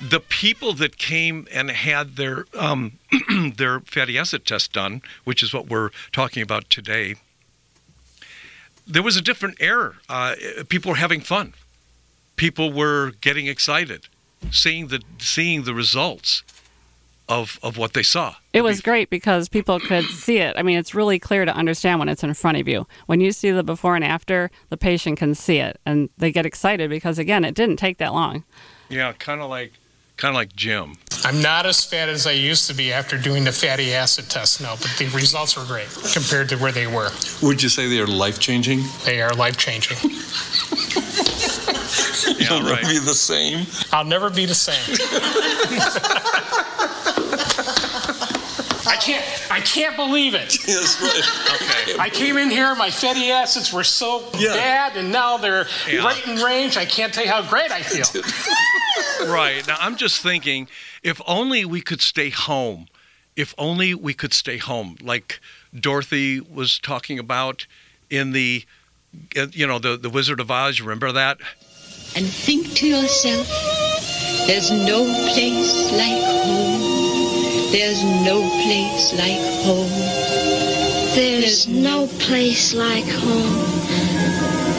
the people that came and had their um, their fatty acid test done, which is what we're talking about today, there was a different era. Uh, people were having fun. People were getting excited, seeing the seeing the results of of what they saw. It was great because people could see it. I mean, it's really clear to understand when it's in front of you. When you see the before and after, the patient can see it and they get excited because, again, it didn't take that long. Yeah, kind of like kind of like Jim. I'm not as fat as I used to be after doing the fatty acid test now, but the results were great compared to where they were. Would you say they are life changing? They are life changing. You'll never be the same. I'll never be the same. I can't. I can't believe it. Yes, right. Okay. I came in here, my fatty acids were so bad, and now they're Yeah. right in range. I can't tell you how great I feel. right. Now, I'm just thinking if only we could stay home. If only we could stay home, like Dorothy was talking about in the, uh, you know, the, the Wizard of Oz. You remember that? and think to yourself, there's no place like home. There's no place like home. There's no place like home.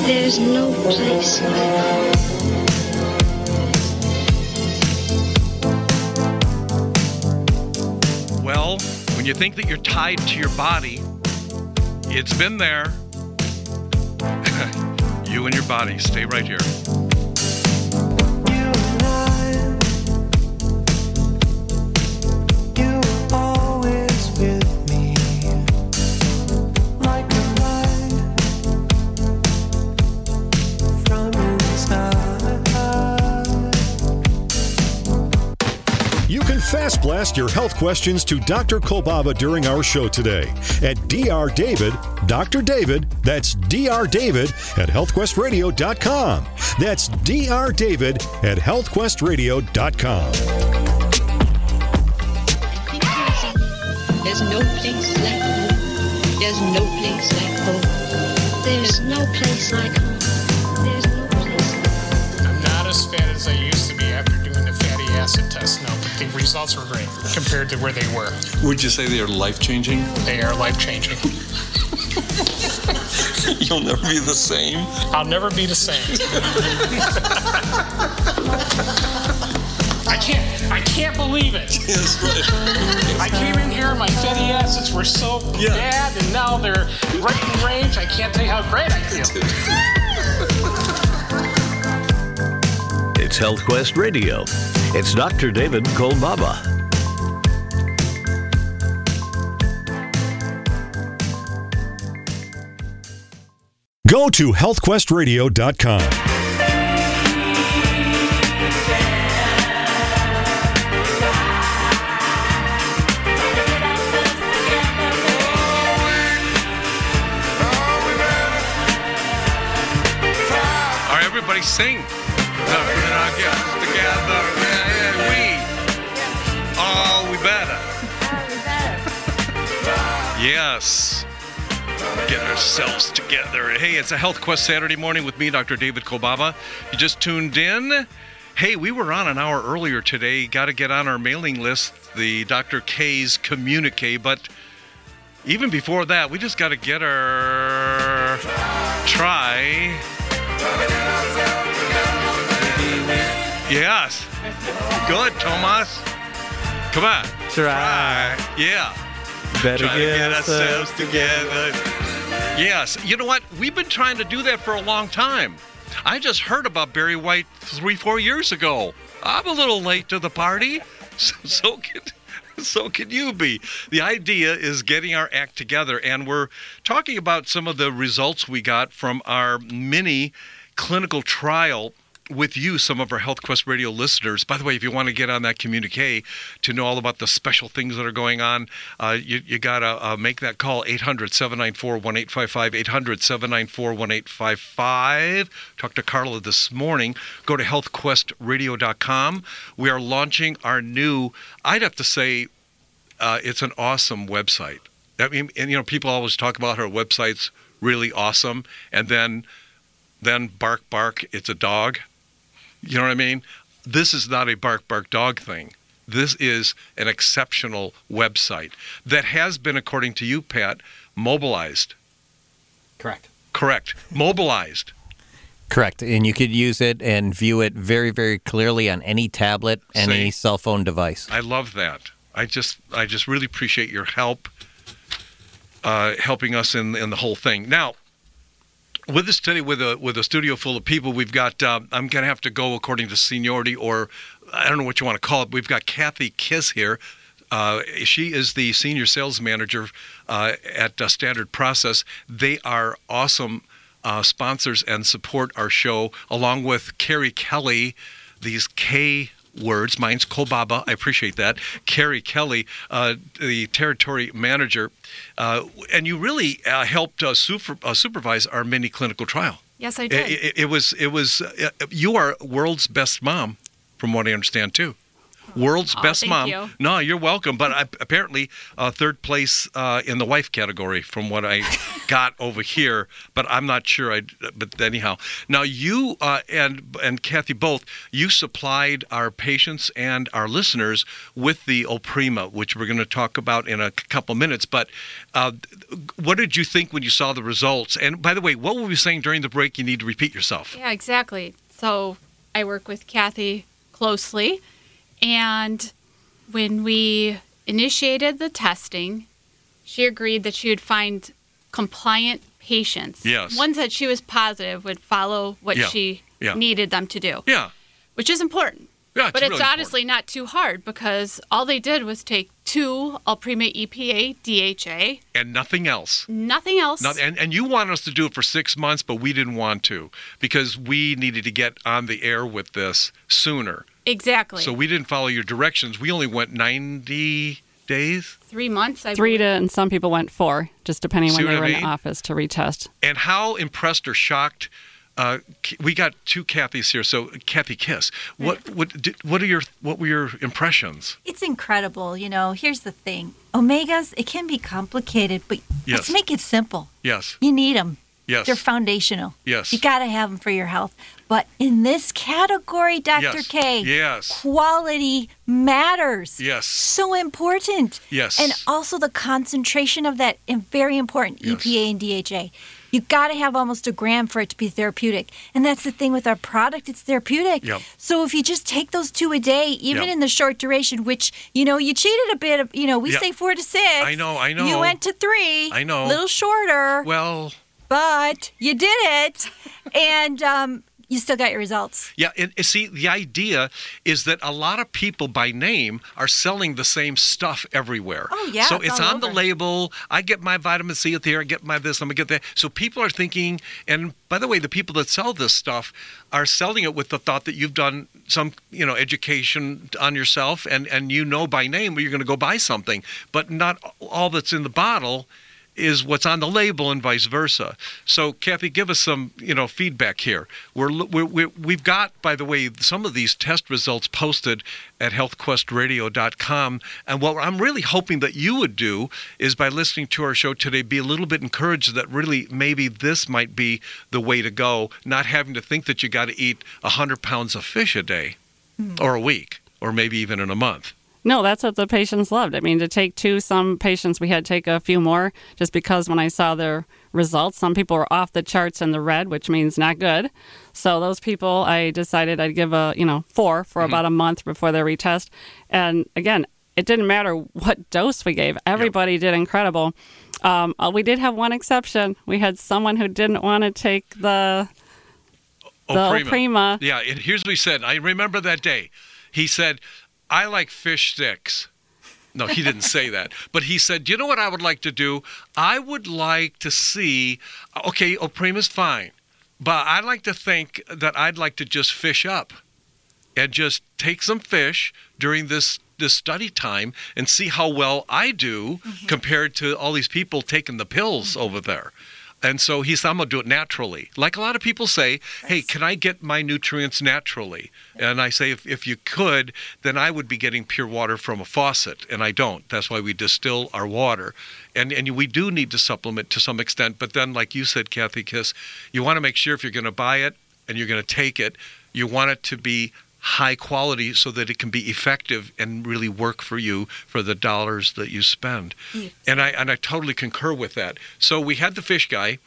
There's no place like home. Well, when you think that you're tied to your body, it's been there. you and your body, stay right here. Fast blast your health questions to Dr. Kolbaba during our show today at Dr. David, Dr. David, that's Dr. David at healthquestradio.com. That's Dr. David at healthquestradio.com. There's no place like home. There's no place like home. There's no place like home. There's no place I'm not as fat as I used acid test now, but the results were great compared to where they were. Would you say they are life changing? They are life changing. You'll never be the same. I'll never be the same. I can't. I can't believe it. Yes, right. I came in here, my fatty acids were so bad, and now they're right in range. I can't tell you how great I feel. It's Health Quest Radio. It's Dr. David Kolbaba. Go to healthquestradio.com. All right, together, we. We better. Yes. Get ourselves together. Hey, it's a Health Quest Saturday morning with me, Dr. David Kolbaba. You just tuned in. Hey, we were on an hour earlier today. Got to get on our mailing list, the Dr. K's communique. But even before that, we just got to get our try. Yes. Good, Tomas. Come on. Try. Yeah. Better Try to get get ourselves ourselves together. Yes. You know what? We've been trying to do that for a long time. I just heard about Barry White three, four years ago. I'm a little late to the party. So, so can so can you be. The idea is getting our act together, and we're talking about some of the results we got from our mini clinical trial with you, some of our Health Quest Radio listeners. By the way, if you want to get on that communique to know all about the special things that are going on, uh, you, you got to uh, make that call 800 794 1855. 800 794 1855. Talked to Carla this morning. Go to healthquestradio.com. We are launching our new, I'd have to say, uh, it's an awesome website. I mean, and you know, people always talk about our website's really awesome, and then then bark bark, it's a dog. You know what I mean? This is not a bark bark dog thing. This is an exceptional website that has been, according to you, Pat, mobilized. Correct. Correct. Mobilized. Correct. And you could use it and view it very, very clearly on any tablet, any See? cell phone device. I love that. I just I just really appreciate your help uh, helping us in in the whole thing. Now, with us today, with a with a studio full of people, we've got. Uh, I'm gonna have to go according to seniority, or I don't know what you want to call it. We've got Kathy Kiss here. Uh, she is the senior sales manager uh, at uh, Standard Process. They are awesome uh, sponsors and support our show, along with Carrie Kelly. These K words. Mine's Kolbaba. I appreciate that. Carrie Kelly, uh, the territory manager, uh, and you really uh, helped uh, super, uh, supervise our mini clinical trial. Yes, I It, did. it, it was. It was. Uh, you are world's best mom, from what I understand too. World's Aw, best thank mom. you. No, you're welcome. But I, apparently, uh, third place uh, in the wife category, from what I got over here. But I'm not sure. I. But anyhow, now you uh, and and Kathy both you supplied our patients and our listeners with the Olprima, which we're going to talk about in a couple minutes. But uh, what did you think when you saw the results? And by the way, what were we saying during the break? You need to repeat yourself. Yeah, exactly. So I work with Kathy closely, and when we initiated the testing. She agreed that she would find compliant patients. Yes. Ones that she was positive would follow what Yeah. she Yeah. needed them to do. Yeah. Which is important. Yeah, it's but it's really honestly not too hard because all they did was take two Olprima E EPA DHA, And nothing else. nothing else. Not, and, and you wanted us to do it for six months, but we didn't want to because we needed to get on the air with this sooner. exactly. So we didn't follow your directions. We only went 90 days. Three months. I Three believe. to, and some people went four, just depending See when they what I were in the office to retest. And how impressed or shocked. Uh, we got two Kathys here. So Kathy Kiss, what what did, what are your what were your impressions? It's incredible. You know, here's the thing omegas, it can be complicated, but Yes. let's make it simple. Yes. You need them. Yes. They're foundational. Yes. You got to have them for your health. But in this category, Dr. Yes. K, Yes. quality matters. Yes. So important. Yes. And also the concentration of that, and very important, Yes. EPA and DHA. You got to have almost a gram for it to be therapeutic. And that's the thing with our product, it's therapeutic. Yep. So if you just take those two a day, even Yep. in the short duration, which, you know, you cheated a bit, of, you know, we Yep. say four to six. I know, I know. You went to three. I know. A little shorter, Well, but you did it. and um, you still got your results. Yeah, and, see, the idea is that a lot of people by name are selling the same stuff everywhere. Oh, yeah, So it's it's on the label. I get my vitamin C at there. I get my this. I'm gonna get that. So people are thinking. And by the way, the people that sell this stuff are selling it with the thought that you've done some, you know, education on yourself, and and you know by name where you're gonna go buy something. But not all that's in the bottle is what's on the label and vice versa. So, Kathy, give us some, you know, feedback here. We're, we're, we're we've got, by the way, some of these test results posted at healthquestradio.com. And what I'm really hoping that you would do is by listening to our show today, be a little bit encouraged that really maybe this might be the way to go, not having to think that you got to eat 100 pounds of fish a day hmm. or a week or maybe even in a month. No, that's what the patients loved. I mean, to take two, some patients we had to take a few more just because when I saw their results, some people were off the charts in the red, which means not good. So those people, I decided I'd give a you know four for Mhm. about a month before their retest. And again, it didn't matter what dose we gave; everybody did incredible. Um, uh, we did have one exception. We had someone who didn't want to take the the Olprima. Yeah, and here's what he said. I remember that day. He said, I like fish sticks. No, he didn't say that. But he said, you know what I would like to do? I would like to see, okay, Olprima's fine, but I'd like to think that I'd like to just fish up and just take some fish during this this study time and see how well I do mm-hmm. compared to all these people taking the pills over there. And so he said, I'm going to do it naturally. Like a lot of people say, hey, can I get my nutrients naturally? And I say, if, if you could, then I would be getting pure water from a faucet. And I don't. That's why we distill our water. And, and we do need to supplement to some extent. But then, like you said, Kathy Kiss, you want to make sure if you're going to buy it and you're going to take it, you want it to be high quality so that it can be effective and really work for you for the dollars that you spend. And I and I totally concur with that. So we had the fish guy,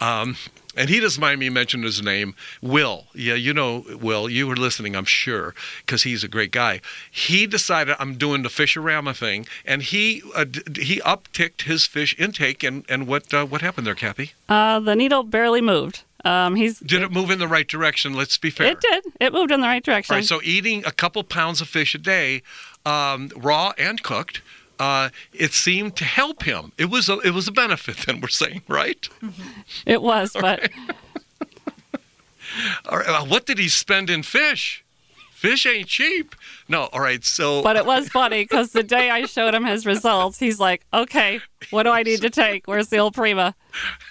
um, and he doesn't mind me mentioning his name, Will. Yeah, you know Will. You were listening, I'm sure, because he's a great guy. He decided I'm doing the Fisherama thing, and he uh, d- he upticked his fish intake. And and what uh, what happened there, Kathy? Uh, the needle barely moved. Um, he's Did it move in the right direction? Let's be fair. it did. It moved in the right direction. Right. So eating a couple pounds of fish a day, um, raw and cooked, uh, it seemed to help him. It was a it was a benefit. Then we're saying, right? It was, but All right, uh, what did he spend in fish? Fish ain't cheap. No. All right. So. but it was funny because the day I showed him his results, he's like, "Okay, what do I need to take? Where's the Olprima?"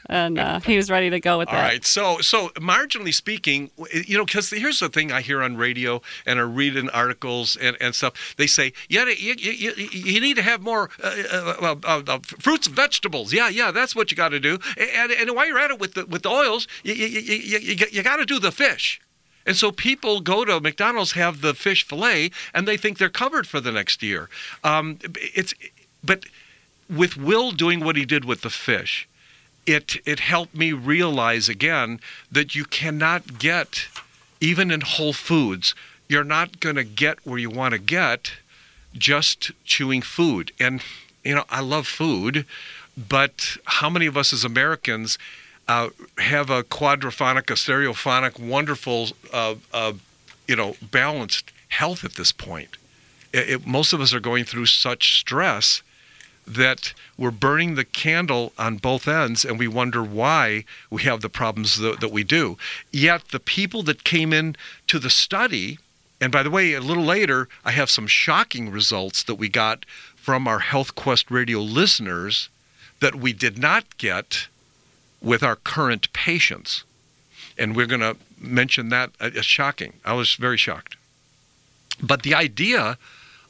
And uh, he was ready to go with All that. right. So, so marginally speaking, you know, because here's the thing I hear on radio and I read in articles and, and stuff. They say, yeah, you, you, you, need to have more uh, uh, uh, uh, fruits and vegetables. Yeah, yeah, that's what you got to do. And, and while you're at it with the with the oils, you, you, you, you, you got to do the fish. And so people go to McDonald's, have the fish fillet, and they think they're covered for the next year. Um, it's, but with Will doing what he did with the fish, it it helped me realize again that you cannot get even in Whole Foods, you're not going to get where you want to get just chewing food. And, you know, I love food, but how many of us as Americans uh, have a quadraphonic, a stereophonic, wonderful, uh, uh, you know, balanced health at this point? It, it- most of us are going through such stress that we're burning the candle on both ends and we wonder why we have the problems that, that we do. Yet the people that came in to the study, and by the way, a little later, I have some shocking results that we got from our Health Quest radio listeners that we did not get with our current patients. And we're going to mention that. It's shocking. I was very shocked. But the idea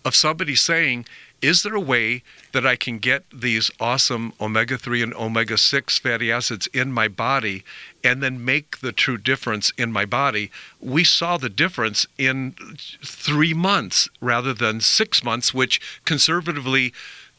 of somebody saying, is there a way that I can get these awesome omega 3 and omega 6 fatty acids in my body and then make the true difference in my body? We saw the difference in three months rather than six months, which conservatively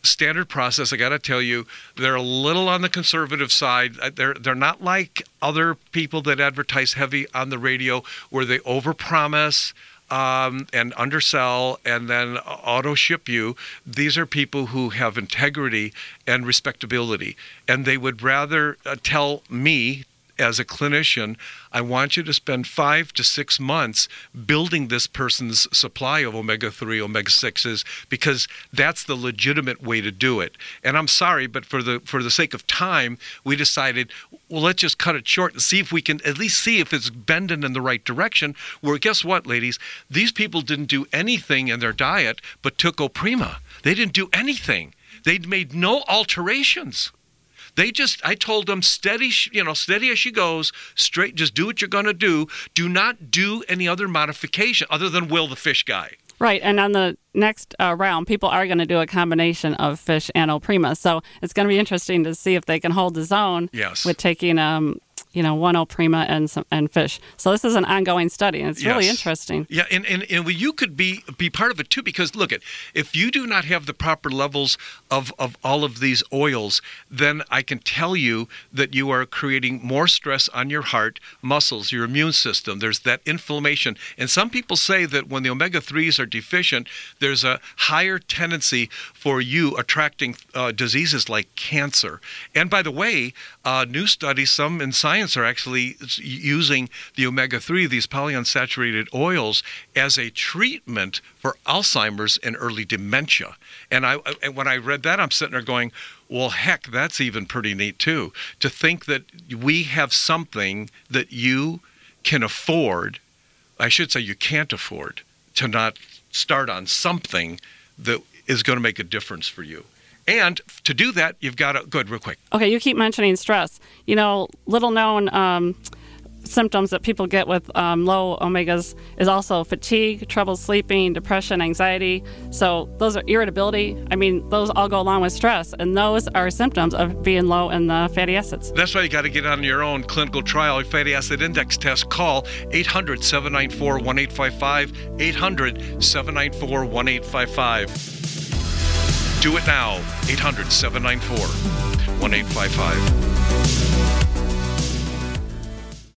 standard process. I got to tell you, they're a little on the conservative side. Uh, They're they're not like other people that advertise heavy on the radio, where they overpromise um, and undersell and then auto ship you. These are people who have integrity and respectability, and they would rather uh, tell me. As a clinician, I want you to spend five to six months building this person's supply of omega 3, omega 6s, because that's the legitimate way to do it. And I'm sorry, but for the for the sake of time, we decided, well, let's just cut it short and see if we can at least see if it's bending in the right direction. Where guess what, ladies? These people didn't do anything in their diet but took Olprima. They didn't do anything. They'd made no alterations. They just, I told them, steady, you know, steady as she goes, straight, just do what you're going to do. Do not do any other modification other than Will the fish guy. Right, and on the next uh, round, people are going to do a combination of fish and Olprima. So it's going to be interesting to see if they can hold the zone Yes. with taking, um, you know, one Olprima and some and fish. So this is an ongoing study, and it's really Yes. interesting. Yeah, and, and, and well, you could be be part of it too because look at if you do not have the proper levels of, of all of these oils, then I can tell you that you are creating more stress on your heart, muscles, your immune system. There's that inflammation. And some people say that when the omega 3s are deficient, there's a higher tendency for you attracting uh, diseases like cancer. And by the way, uh, new studies, some in science, are actually using the omega 3, these polyunsaturated oils, as a treatment for Alzheimer's and early dementia. And I, and when I read that, I'm sitting there going, well, heck, that's even pretty neat too. To think that we have something that you can afford, I should say you can't afford, to not start on something that is going to make a difference for you. And to do that, you've got to, good, real quick. Okay, you keep mentioning stress. You know, little known um, symptoms that people get with um, low omegas is also fatigue, trouble sleeping, depression, anxiety. So those are irritability. I mean, those all go along with stress, and those are symptoms of being low in the fatty acids. That's why you got to get on your own clinical trial fatty acid index test. Call 800 794 1855. 800 794 1855. Do it now. 800 794 1855.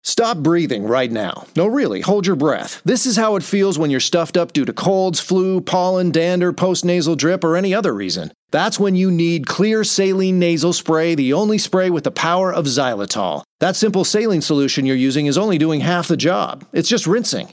Stop breathing right now. No, really, hold your breath. This is how it feels when you're stuffed up due to colds, flu, pollen, dander, postnasal drip, or any other reason. That's when you need Xlear Saline Nasal Spray, the only spray with the power of xylitol. That simple saline solution you're using is only doing half the job. It's just rinsing.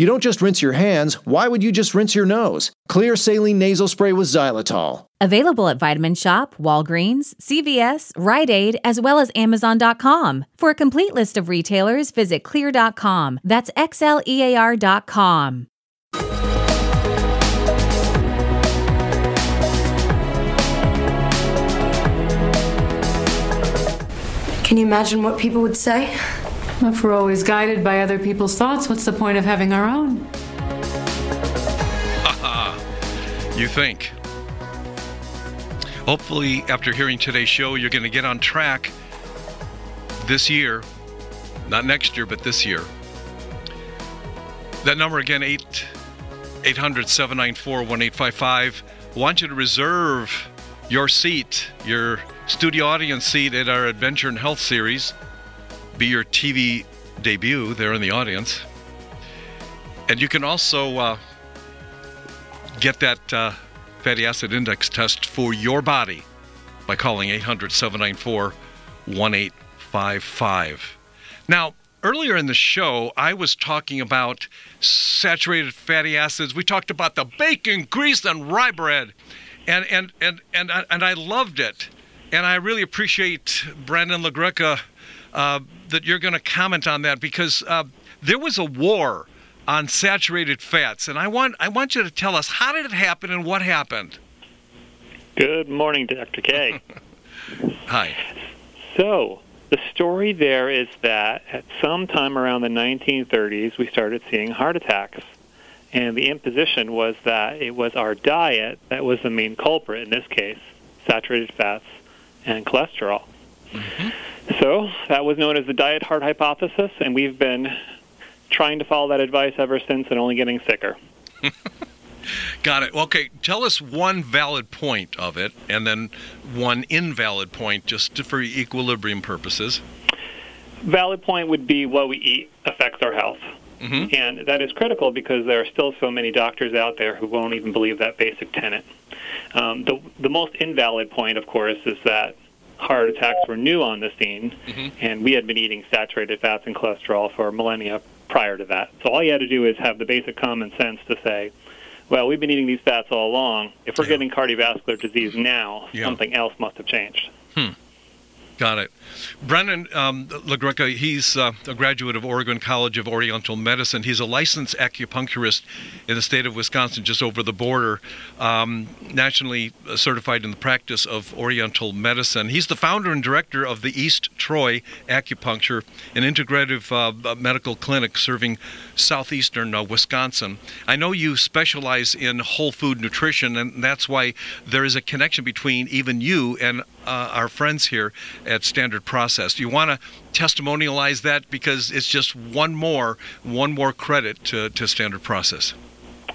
You don't just rinse your hands, why would you just rinse your nose? Xlear saline nasal spray with xylitol. Available at Vitamin Shoppe, Walgreens, CVS, Rite Aid, as well as Amazon.com. For a complete list of retailers, visit xlear.com. That's X L E A R.com. Can you imagine what people would say? If we're always guided by other people's thoughts, what's the point of having our own? you think. hopefully, after hearing today's show, you're going to get on track this year, not next year, but this year. That number again, 8 800 794 1855. Want you to reserve your seat, your studio audience seat at our Adventure in Health series. Be your TV debut there in the audience. And you can also uh, get that uh, fatty acid index test for your body by calling 800 794 1855. Now, earlier in the show, I was talking about saturated fatty acids. We talked about the bacon, grease, and rye bread. And, and, and, and, I- and I loved it. And I really appreciate Brandon LaGreca uh, that you're going to comment on that because uh, there was a war on saturated fats. And I want, I want you to tell us how did it happen and what happened? Good morning, Dr. K. Hi. so, the story there is that at some time around the 1930s, we started seeing heart attacks. And the imposition was that it was our diet that was the main culprit, in this case, saturated fats and cholesterol. So, that was known as the diet heart hypothesis, and we've been trying to follow that advice ever since and only getting sicker. Got it. Okay, tell us one valid point of it and then one invalid point just to, for equilibrium purposes. valid point would be what we eat affects our health. Mhm. And that is critical because there are still so many doctors out there who won't even believe that basic tenet. Um, the, the most invalid point, of course, is that heart attacks were new on the scene, and we had been eating saturated fats and cholesterol for millennia prior to that. So all you had to do is have the basic common sense to say, well, we've been eating these fats all along. If we're getting cardiovascular disease now, Yeah. something else must have changed. Hmm. Got it. Brandon um, LaGreca, he's uh, a graduate of Oregon College of Oriental Medicine. He's a licensed acupuncturist in the state of Wisconsin, just over the border, um, nationally certified in the practice of Oriental Medicine. He's the founder and director of the East Troy Acupuncture, an integrative uh, medical clinic serving southeastern uh, Wisconsin. I know you specialize in whole food nutrition, and that's why there is a connection between even you and uh, our friends here at Standard Process. Do you want to testimonialize that because it's just one more one more credit to, to Standard Process?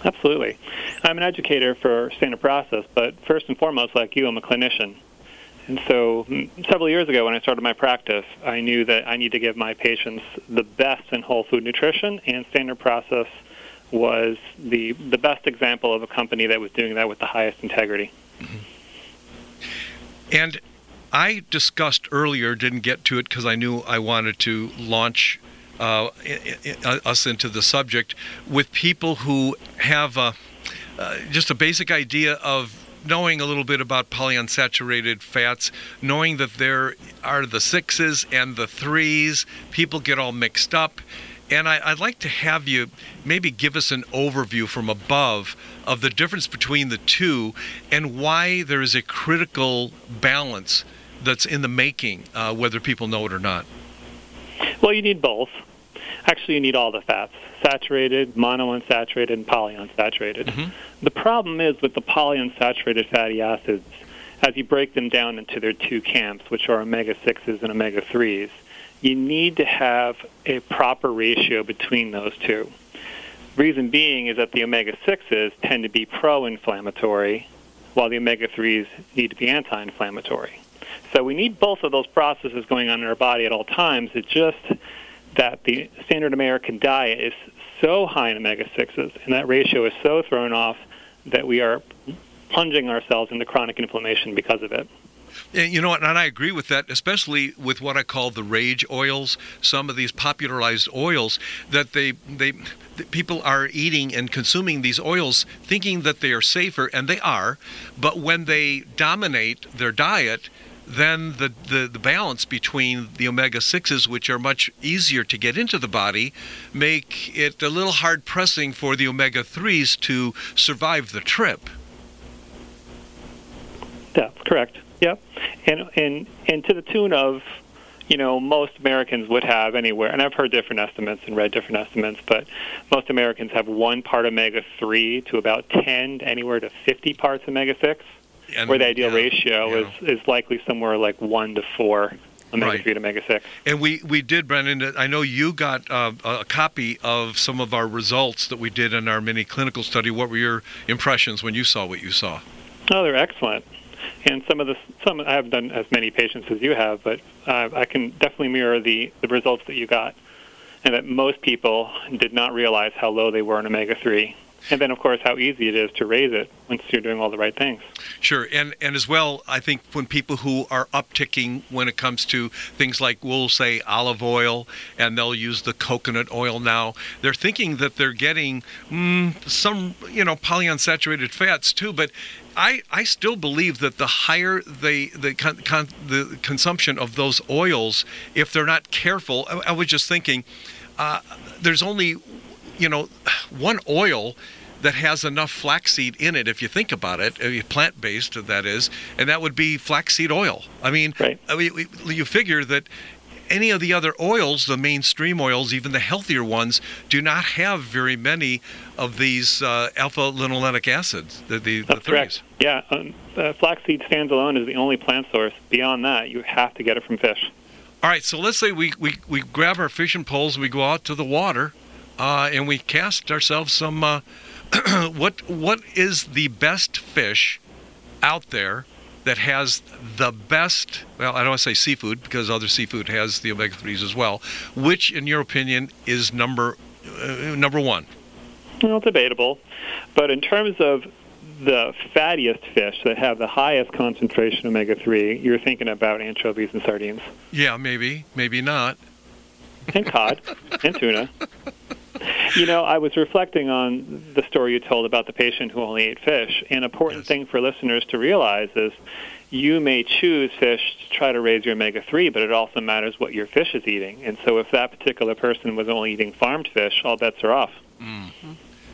Absolutely. I'm an educator for Standard Process, but first and foremost, like you, I'm a clinician. And so, mm, several years ago, when I started my practice, I knew that I need to give my patients the best in whole food nutrition, and Standard Process was the the best example of a company that was doing that with the highest integrity. And I discussed earlier, didn't get to it because I knew I wanted to launch uh, i- us into the subject with people who have a, uh, just a basic idea of knowing a little bit about polyunsaturated fats, knowing that there are the sixes and the threes. People get all mixed up. And I, I'd like to have you maybe give us an overview from above of the difference between the two and why there is a critical balance that's in the making, uh, whether people know it or not. Well, you need both. Actually, you need all the fats saturated, monounsaturated, and polyunsaturated. Mm-hmm. The problem is with the polyunsaturated fatty acids, as you break them down into their two camps, which are omega 6s and omega 3s, you need to have a proper ratio between those two. Reason being is that the omega 6s tend to be pro inflammatory, while the omega 3s need to be anti inflammatory. So we need both of those processes going on in our body at all times. It just that the standard American diet is so high in omega 6s, and that ratio is so thrown off that we are plunging ourselves into chronic inflammation because of it. You know what? And I agree with that, especially with what I call the rage oils. Some of these popularized oils that they they that people are eating and consuming these oils, thinking that they are safer, and they are. But when they dominate their diet, then the, the, the balance between the omega 6s, which are much easier to get into the body, make it a little hard pressing for the omega 3s to survive the trip. That's correct. Yep. And and and to the tune of, you know, most Americans would have anywhere, and I've heard different estimates and read different estimates, but most Americans have one part omega three to about ten, to anywhere to fifty parts omega six. And- where the ideal yeah, ratio yeah. is is likely somewhere like one to four omega Right. three to omega six. And we, we did, Brandon. I know you got uh, a copy of some of our results that we did in our mini clinical study. What were your impressions when you saw what you saw? Oh, they're excellent. And some of the some I haven't done as many patients as you have, but uh, I can definitely mirror the the results that you got, and that most people did not realize how low they were in omega three, and then of course how easy it is to raise it once you're doing all the right things. Sure, and and as well, I think when people who are upticking when it comes to things like we'll say olive oil, and they'll use the coconut oil now, they're thinking that they're getting mm, some you know polyunsaturated fats too, but. I, I still believe that the higher the the con, con, the consumption of those oils, if they're not careful, I, I was just thinking, uh, there's only you know, one oil that has enough flaxseed in it, if you think about it, plant based, that is, and that would be flaxseed oil. I mean, I mean, you figure that any of the other oils, the mainstream oils, even the healthier ones, do not have very many of these uh, alpha linolenic acids, the, the, the That's threes. correct. Yeah, um, uh, flaxseed stands alone is the only plant source. Beyond that, you have to get it from fish. All right, so let's say we, we, we grab our fishing poles, we go out to the water, uh, and we cast ourselves some. Uh, what what is the best fish out there that has the best? Well, I don't want to say seafood because other seafood has the omega threes as well. Which, in your opinion, is number uh, number one? Well, debatable. But in terms of the fattiest fish that have the highest concentration of omega 3, you're thinking about anchovies and sardines, Yeah, maybe, maybe not. and cod, and tuna. You know, I was reflecting on the story you told about the patient who only ate fish. An important thing for listeners to realize is you may choose fish to try to raise your omega 3, but it also matters what your fish is eating. And so if that particular person was only eating farmed fish, all bets are off.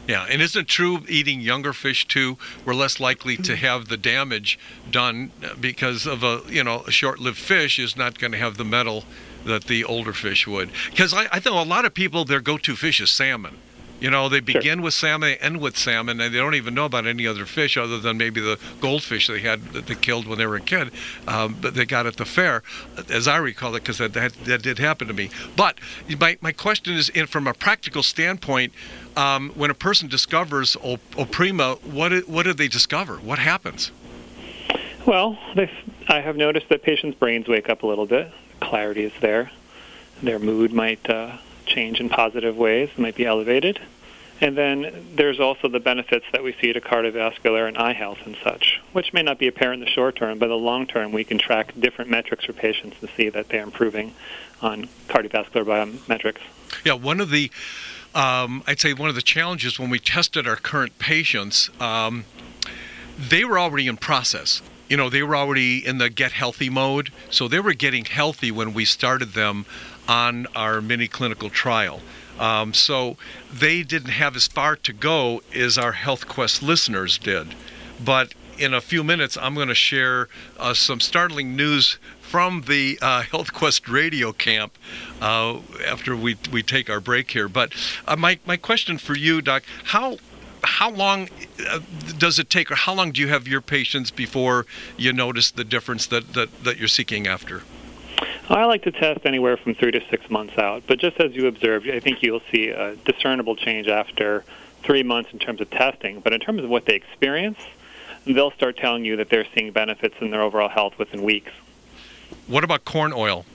Yeah, and isn't it true eating younger fish too? We're less likely to have the damage done uh, because of a you know a short-lived fish is not going to have the metal that the older fish would. Because I, I think a lot of people their go-to fish is salmon. You know, they begin with salmon, they end with salmon, and they don't even know about any other fish other than maybe the goldfish they had that they killed when they were a kid, um, but they got at the fair, as I recall it, because that, that that did happen to me. But my my question is, in, from a practical standpoint, um, when a person discovers O- Olprima, what what did they discover? What happens? Well, I have noticed that patients' brains wake up a little bit. Clarity is there. Their mood might uh, change in positive ways, might be elevated. And then there's also the benefits that we see to cardiovascular and eye health and such, which may not be apparent in the short term, but in the long term, we can track different metrics for patients to see that they're improving on cardiovascular biometrics. Yeah, one of the, um, I'd say one of the challenges when we tested our current patients, um, they were already in process. You know, they were already in the get healthy mode, so they were getting healthy when we started them on our mini clinical trial. Um, so they didn't have as far to go as our Health Quest listeners did. But in a few minutes, I'm going to share uh, some startling news from the uh, Health Quest radio camp uh, after we, we take our break here. But uh, my, my question for you, Doc, how how long uh, does it take, or how long do you have your patients before you notice the difference that, that, that you're seeking after? I like to test anywhere from three to six months out, but just as you observed, I think you'll see a discernible change after three months in terms of testing. But in terms of what they experience, they'll start telling you that they're seeing benefits in their overall health within weeks. What about corn oil?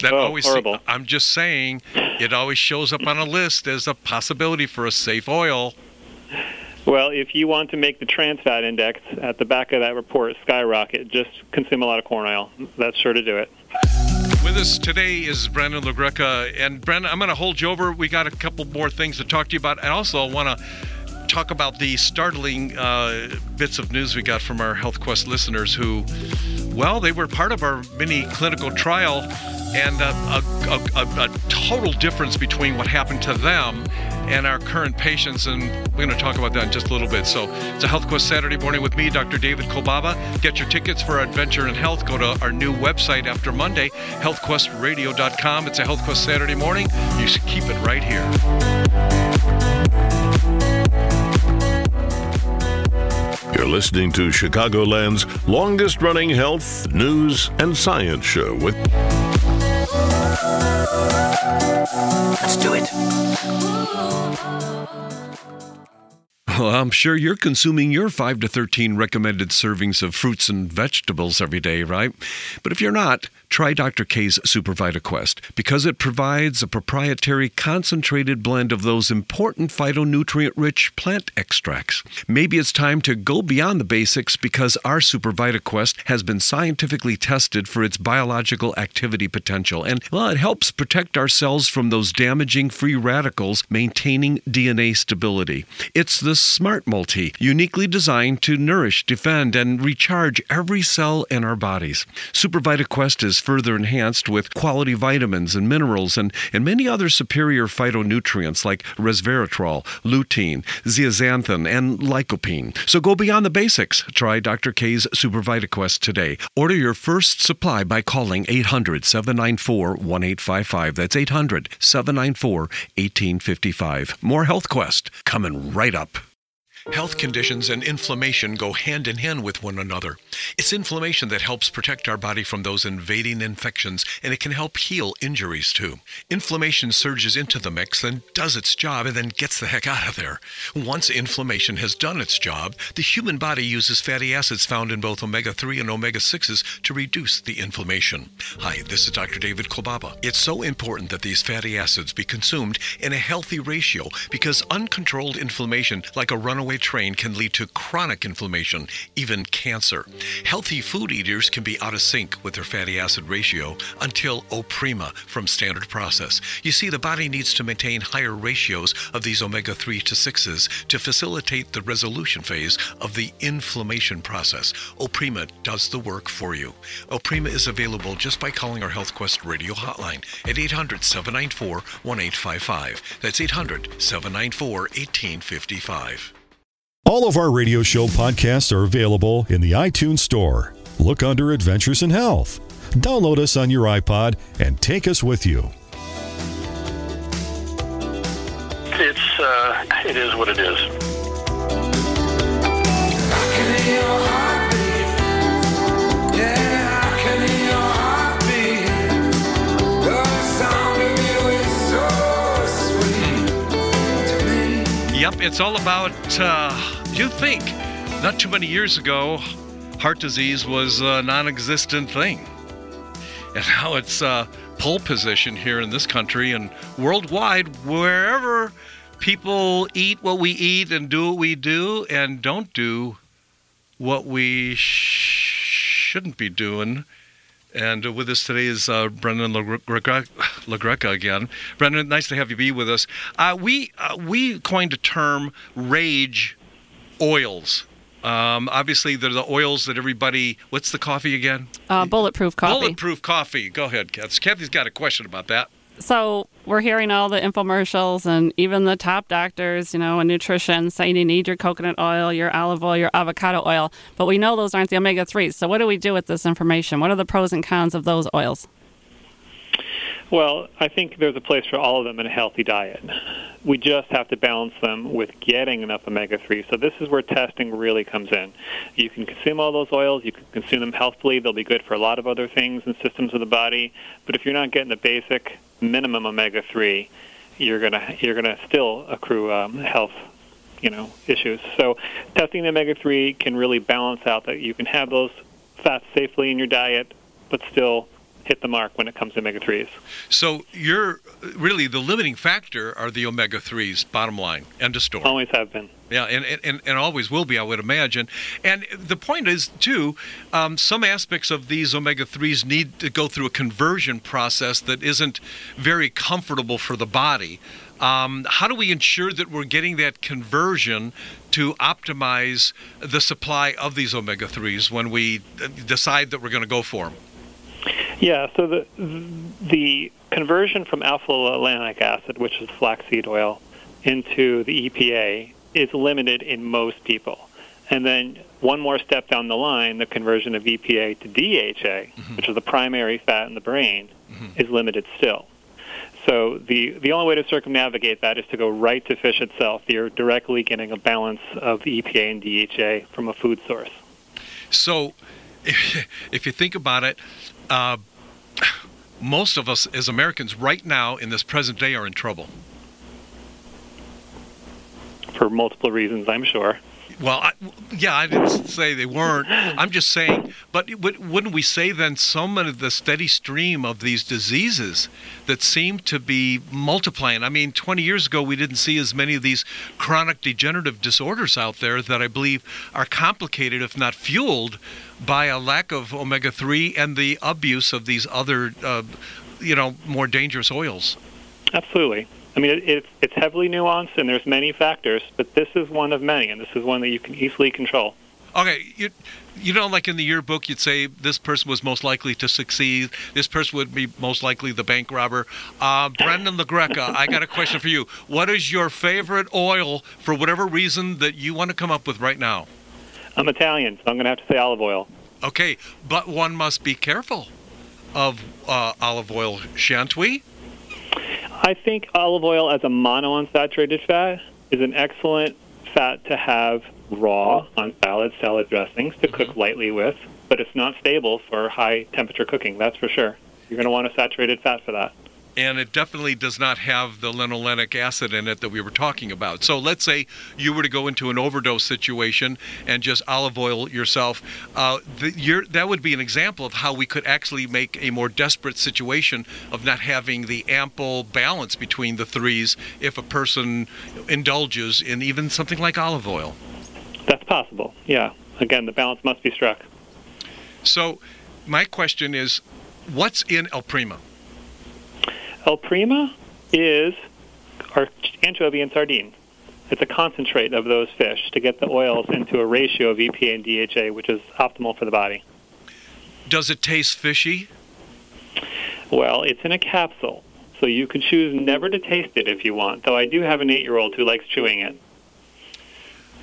That Oh, always horrible. I'm just saying it always shows up on a list as a possibility for a safe oil. Well, if you want to make the trans fat index at the back of that report skyrocket, just consume a lot of corn oil. That's sure to do it. With us today is Brandon LaGreca. And Brandon, I'm going to hold you over. We got a couple more things to talk to you about. And also, I want to talk about the startling uh, bits of news we got from our Health Quest listeners who, well, they were part of our mini clinical trial and uh, a, a, a, a total difference between what happened to them and our current patients. And we're going to talk about that in just a little bit. So it's a Health Quest Saturday morning with me, Dr. David Kolbaba. Get your tickets for Adventure in Health. Go to our new website after Monday, healthquestradio.com. It's a Health Quest Saturday morning. You should keep it right here. You're listening to Chicagoland's longest running health, news, and science show with. Let's do it. Well, I'm sure you're consuming your 5 to 13 recommended servings of fruits and vegetables every day, right? But if you're not, try Dr. K's Super VitaQuest because it provides a proprietary concentrated blend of those important phytonutrient rich plant extracts. Maybe it's time to go beyond the basics because our Super VitaQuest has been scientifically tested for its biological activity potential and, well, it helps protect our cells from those damaging free radicals, maintaining DNA stability. It's the Smart Multi, uniquely designed to nourish, defend, and recharge every cell in our bodies. Super VitaQuest is further enhanced with quality vitamins and minerals and, and many other superior phytonutrients like resveratrol, lutein, zeaxanthin, and lycopene. So go beyond the basics. Try Dr. K's Super VitaQuest today. Order your first supply by calling 800 794 1855. That's 800 794 1855. More Health Quest coming right up. Health conditions and inflammation go hand in hand with one another. It's inflammation that helps protect our body from those invading infections, and it can help heal injuries too. Inflammation surges into the mix, then does its job, and then gets the heck out of there. Once inflammation has done its job, the human body uses fatty acids found in both omega 3 and omega 6s to reduce the inflammation. Hi, this is Dr. David Kolbaba. It's so important that these fatty acids be consumed in a healthy ratio because uncontrolled inflammation, like a runaway train, can lead to chronic inflammation, even cancer. Healthy food eaters can be out of sync with their fatty acid ratio until Olprima from Standard Process. You see, the body needs to maintain higher ratios of these omega 3 to 6s to facilitate the resolution phase of the inflammation process. Olprima does the work for you. Olprima is available just by calling our HealthQuest radio hotline at 800 794 1855. That's 800 794 1855. All of our radio show podcasts are available in the iTunes Store. Look under Adventures in Health. Download us on your iPod and take us with you. It's uh, it is what it is. I can hear your heartbeat. Yep, it's all about, uh, you think, not too many years ago, heart disease was a non existent thing. And now it's a pole position here in this country and worldwide, wherever people eat what we eat and do what we do and don't do what we sh- shouldn't be doing. And with us today is uh, Brandon LaGreca again. Brandon, nice to have you be with us. Uh, we uh, we coined a term, rage oils. Um, obviously, they're the oils that everybody. What's the coffee again? Uh, bulletproof coffee. Bulletproof coffee. Go ahead, Kathy. Kathy's got a question about that. So we're hearing all the infomercials and even the top doctors, you know, in nutrition saying you need your coconut oil, your olive oil, your avocado oil. But we know those aren't the omega 3s. So what do we do with this information? What are the pros and cons of those oils? Well, I think there's a place for all of them in a healthy diet. We just have to balance them with getting enough omega 3. So, this is where testing really comes in. You can consume all those oils, you can consume them healthfully, they'll be good for a lot of other things and systems of the body. But if you're not getting the basic minimum omega 3, you're going to you're to still accrue um, health you know issues. So testing the omega 3 can really balance out that you can have those fats safely in your diet but still hit the mark when it comes to omega 3s. So you're really the limiting factor are the omega 3s, bottom line, end of story. Always have been. Yeah, and, and, and always will be, I would imagine. And the point is, too, um, some aspects of these omega 3s need to go through a conversion process that isn't very comfortable for the body. Um, how do we ensure that we're getting that conversion to optimize the supply of these omega 3s when we uh, decide that we're going to go for them? Yeah, so the the conversion from alpha linoleic acid, which is flaxseed oil, into the EPA is limited in most people. And then one more step down the line, the conversion of EPA to DHA, mm-hmm. which is the primary fat in the brain, mm-hmm. is limited still. So the, the only way to circumnavigate that is to go right to fish itself. You're directly getting a balance of EPA and DHA from a food source. So, if you think about it, uh, most of us as Americans right now in this present day are in trouble. For multiple reasons, I'm sure. Well, I, yeah, I didn't say they weren't. I'm just saying, but wouldn't we say then some of the steady stream of these diseases that seem to be multiplying? I mean, 20 years ago, we didn't see as many of these chronic degenerative disorders out there that I believe are complicated, if not fueled, by a lack of omega 3 and the abuse of these other, uh, you know, more dangerous oils. Absolutely. I mean, it, it's it's heavily nuanced, and there's many factors, but this is one of many, and this is one that you can easily control. Okay, you, you know, like in the yearbook, you'd say this person was most likely to succeed. This person would be most likely the bank robber. Uh, Brandon LaGreca, I got a question for you. What is your favorite oil for whatever reason that you want to come up with right now? I'm Italian, so I'm going to have to say olive oil. Okay, but one must be careful of uh, olive oil, shan't we? I think olive oil as a monounsaturated fat is an excellent fat to have raw on salads, salad dressings to cook mm-hmm. lightly with, but it's not stable for high temperature cooking, that's for sure. You're going to want a saturated fat for that. And it definitely does not have the linolenic acid in it that we were talking about. So let's say you were to go into an overdose situation and just olive oil yourself. Uh, the, you're, that would be an example of how we could actually make a more desperate situation of not having the ample balance between the threes if a person indulges in even something like olive oil. That's possible, yeah. Again, the balance must be struck. So my question is, what's in Olprima? Olprima is our anchovy and sardine. It's a concentrate of those fish to get the oils into a ratio of EPA and DHA, which is optimal for the body. Does it taste fishy? Well, it's in a capsule, so you can choose never to taste it if you want, though I do have an eight year old who likes chewing it.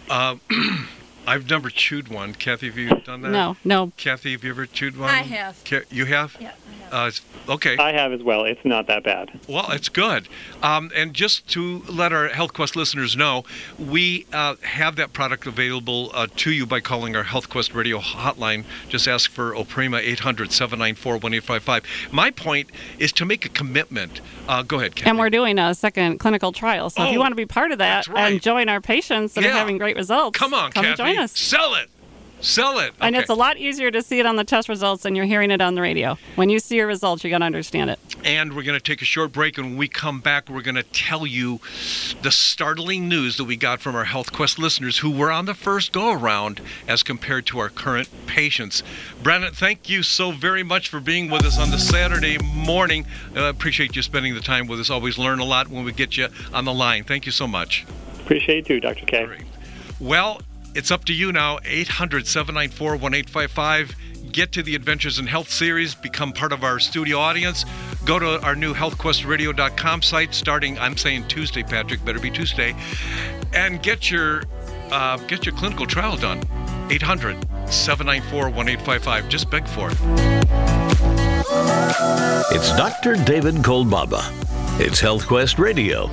Uh, I've never chewed one. Kathy, have you done that? No, no. Kathy, have you ever chewed one? I have. Ca- You have? Yeah, Uh, okay. I have as well. It's not that bad. Well, it's good. Um, and just to let our Health Quest listeners know, we uh, have that product available uh, to you by calling our Health Quest radio hotline. Just ask for Olprima 800 794 1855. My point is to make a commitment. Uh, go ahead, Kathy. And we're doing a second clinical trial. So if you Oh, want to be part of that right. and join our patients that Yeah. are having great results, Come on, come Kathy. join us. Sell it. Sell it. And it's a lot easier to see it on the test results than you're hearing it on the radio. When you see your results, you're going to understand it. And we're going to take a short break. And when we come back, we're going to tell you the startling news that we got from our Health Quest listeners who were on the first go around as compared to our current patients. Brandon, thank you so very much for being with us on the Saturday morning. I uh, appreciate you spending the time with us. Always learn a lot when we get you on the line. Thank you so much. Appreciate you, too, Dr. K. Well, it's up to you now. 800 794 1855. Get to the Adventures in Health series, become part of our studio audience. Go to our new healthquestradio.com site starting, I'm saying Tuesday, Patrick, better be Tuesday, and get your uh, get your clinical trial done. 800 794 1855. Just beg for it. It's Dr. David Kolbaba. It's HealthQuest Radio.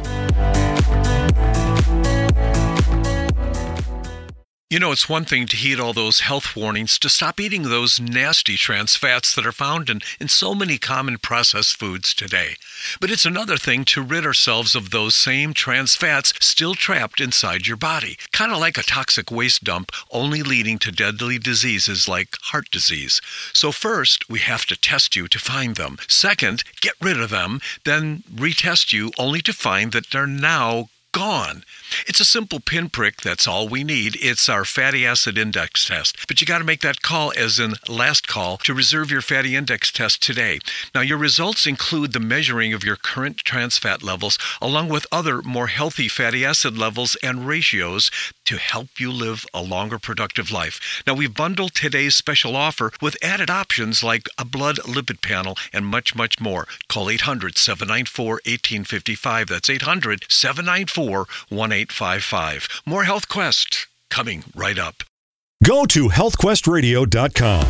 You know, it's one thing to heed all those health warnings, to stop eating those nasty trans fats that are found in, in so many common processed foods today. But it's another thing to rid ourselves of those same trans fats still trapped inside your body. Kind of like a toxic waste dump, only leading to deadly diseases like heart disease. So, first, we have to test you to find them. Second, get rid of them, then retest you only to find that they're now gone. It's a simple pinprick, that's all we need. It's our fatty acid index test. But you got to make that call, as in last call, to reserve your fatty index test today. Now, your results include the measuring of your current trans fat levels, along with other more healthy fatty acid levels and ratios to help you live a longer, productive life. Now, we've bundled today's special offer with added options like a blood lipid panel and much, much more. Call 800 794 1855. That's 800 794 1855. More Health Quest coming right up. Go to healthquestradio.com.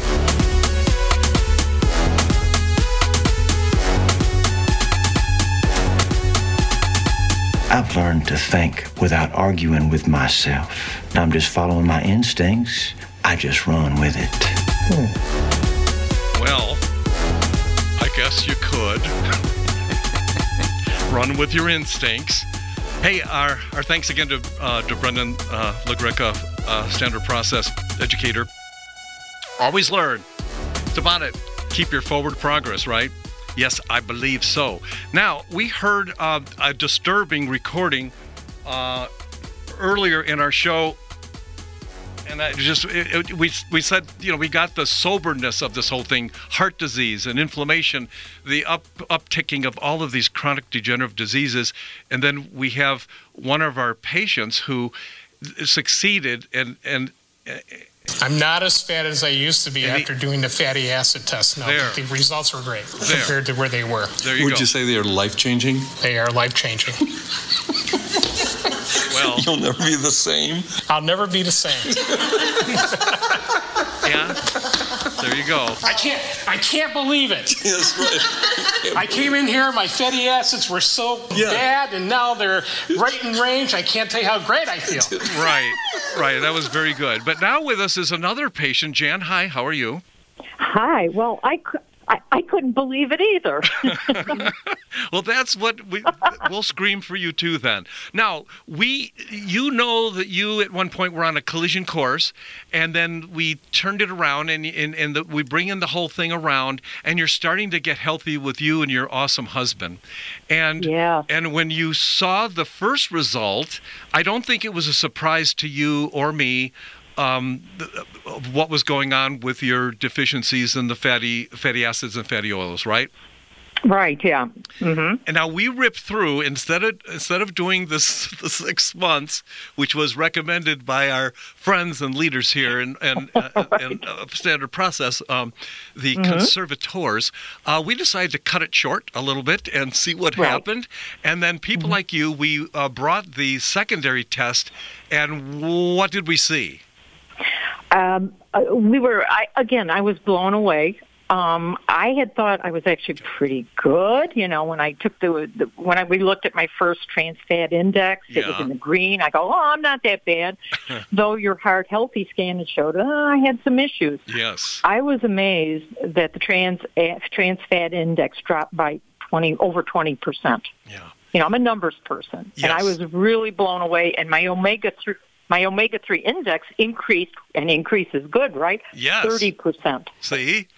I've learned to think without arguing with myself. I'm just following my instincts. I just run with it. Hmm. Well, I guess you could run with your instincts. Hey, our, our thanks again to, uh, to Brandon uh, LaGreca, uh, standard process educator. Always learn. It's about it. Keep your forward progress, right? Yes, I believe so. Now, we heard uh, a disturbing recording uh, earlier in our show and I just it, it, we we said you know we got the soberness of this whole thing, heart disease and inflammation, the up upticking of all of these chronic degenerative diseases, and then we have one of our patients who succeeded and and. Uh, I'm not as fat as I used to be And the- after doing the fatty acid test now, There. the results were great There. compared to where they were. There you Would go. you say they are life changing? They are life changing. Well, You'll never be the same. I'll never be the same. yeah, there you go. I can't. I can't believe it. That's right. I came in here, my fatty acids were so bad, and now they're right in range. I can't tell you how great I feel. Right, right. That was very good. But now with us is another patient, Jan. Hi, how are you? Hi. Well, I, cou- I, I couldn't believe it either. Well, that's what we we'll scream for you too. Then now we, you know that you at one point were on a collision course, and then we turned it around, and and and the, we bring in the whole thing around, and you're starting to get healthy with you and your awesome husband, and Yeah. and when you saw the first result, I don't think it was a surprise to you or me. Um, of what was going on with your deficiencies in the fatty fatty acids and fatty oils, right? right. Yeah. hmm And now we ripped through instead of instead of doing this the six months, which was recommended by our friends and leaders here and and, uh, and uh, standard process, um, the Mhm. conservators, uh, we decided to cut it short a little bit and see what Right. happened. And then people like you, we uh, brought the secondary test, and what did we see? Um, uh, we were. I again. I was blown away. Um, I had thought I was actually pretty good. You know, when I took the, the when I we looked at my first trans fat index, yeah. it was in the green. I go, oh, I'm not that bad. Though your heart healthy scan had showed, oh, I had some issues. Yes. I was amazed that the trans trans fat index dropped by twenty over twenty percent. Yeah. You know, I'm a numbers person, yes. and I was really blown away. And my omega three my omega three index increased, and increase is good, right? Yes. thirty percent. See?